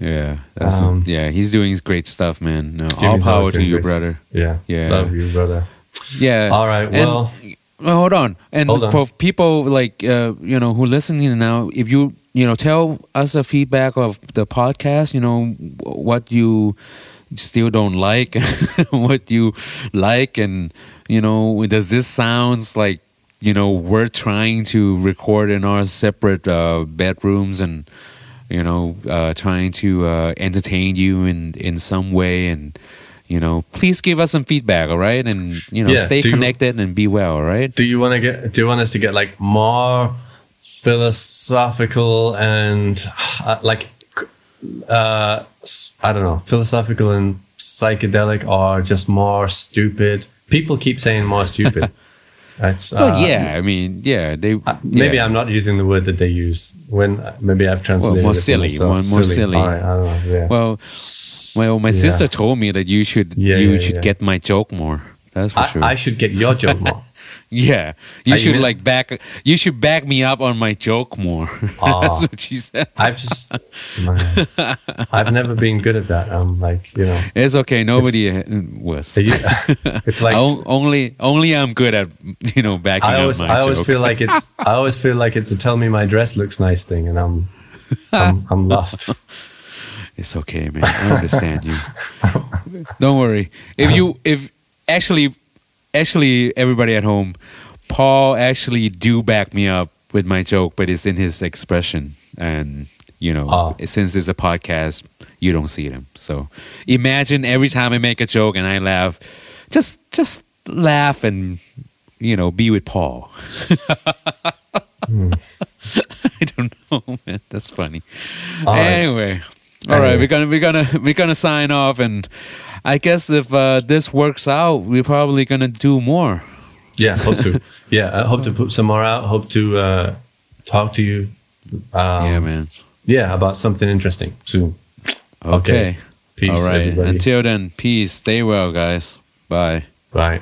Yeah, that's, Um, yeah, he's doing great stuff, man. No, all power to you, brother. Yeah, Yeah. Love you, brother. Yeah. All right. And- Well, well, hold on. And Hold on. for people like uh, you know who listening now, if you you know tell us a feedback of the podcast, you know what you still don't like, *laughs* what you like, and you know does this sounds like you know we're trying to record in our separate uh, bedrooms and you know uh, trying to uh, entertain you in in some way and. You know, please give us some feedback, all right? And you know, Yeah, stay do you- connected and be well, all right? do you want to get? Do you want us to get like more philosophical and uh, like uh, I don't know, philosophical and psychedelic, or just more stupid? People keep saying more stupid. *laughs* That's Well, uh, yeah, I mean, yeah, they Uh, maybe yeah. I'm not using the word that they use when maybe I've translated more it silly, more- more silly. All right, I don't know. Yeah. Well, well, my Yeah. sister told me that you should you should get my joke more. That's for I, sure. I should get your joke more. *laughs* yeah, you should like back. You should back me up on my joke more. *laughs* Aw. That's what she said. I've just, man, I've never been good at that. I'm like, you know, It's okay. Nobody uh, was. you- *laughs* it's like O- only only I'm good at you know backing I always, up my I always joke. feel like it's, *laughs* I always feel like it's a tell me my dress looks nice thing, and I'm, I'm, I'm lost. It's okay, man. I understand you. Don't worry. If you if actually actually everybody at home, Paul actually do back me up with my joke, but it's in his expression and you know, Ah. since it's a podcast, you don't see them. So imagine every time I make a joke and I laugh, just just laugh and you know, be with Paul. *laughs* I don't know, *laughs* man. That's funny. All right. Anyway, all right, Anyway. we're gonna we're gonna we're gonna sign off, and I guess if uh, this works out, we're probably gonna do more. Yeah, hope to. *laughs* Yeah, I hope to put some more out. Hope to uh, talk to you. Um, yeah, man. Yeah, about something interesting soon. Okay. Peace, all right. everybody. Until then, peace. Stay well, guys. Bye. Bye.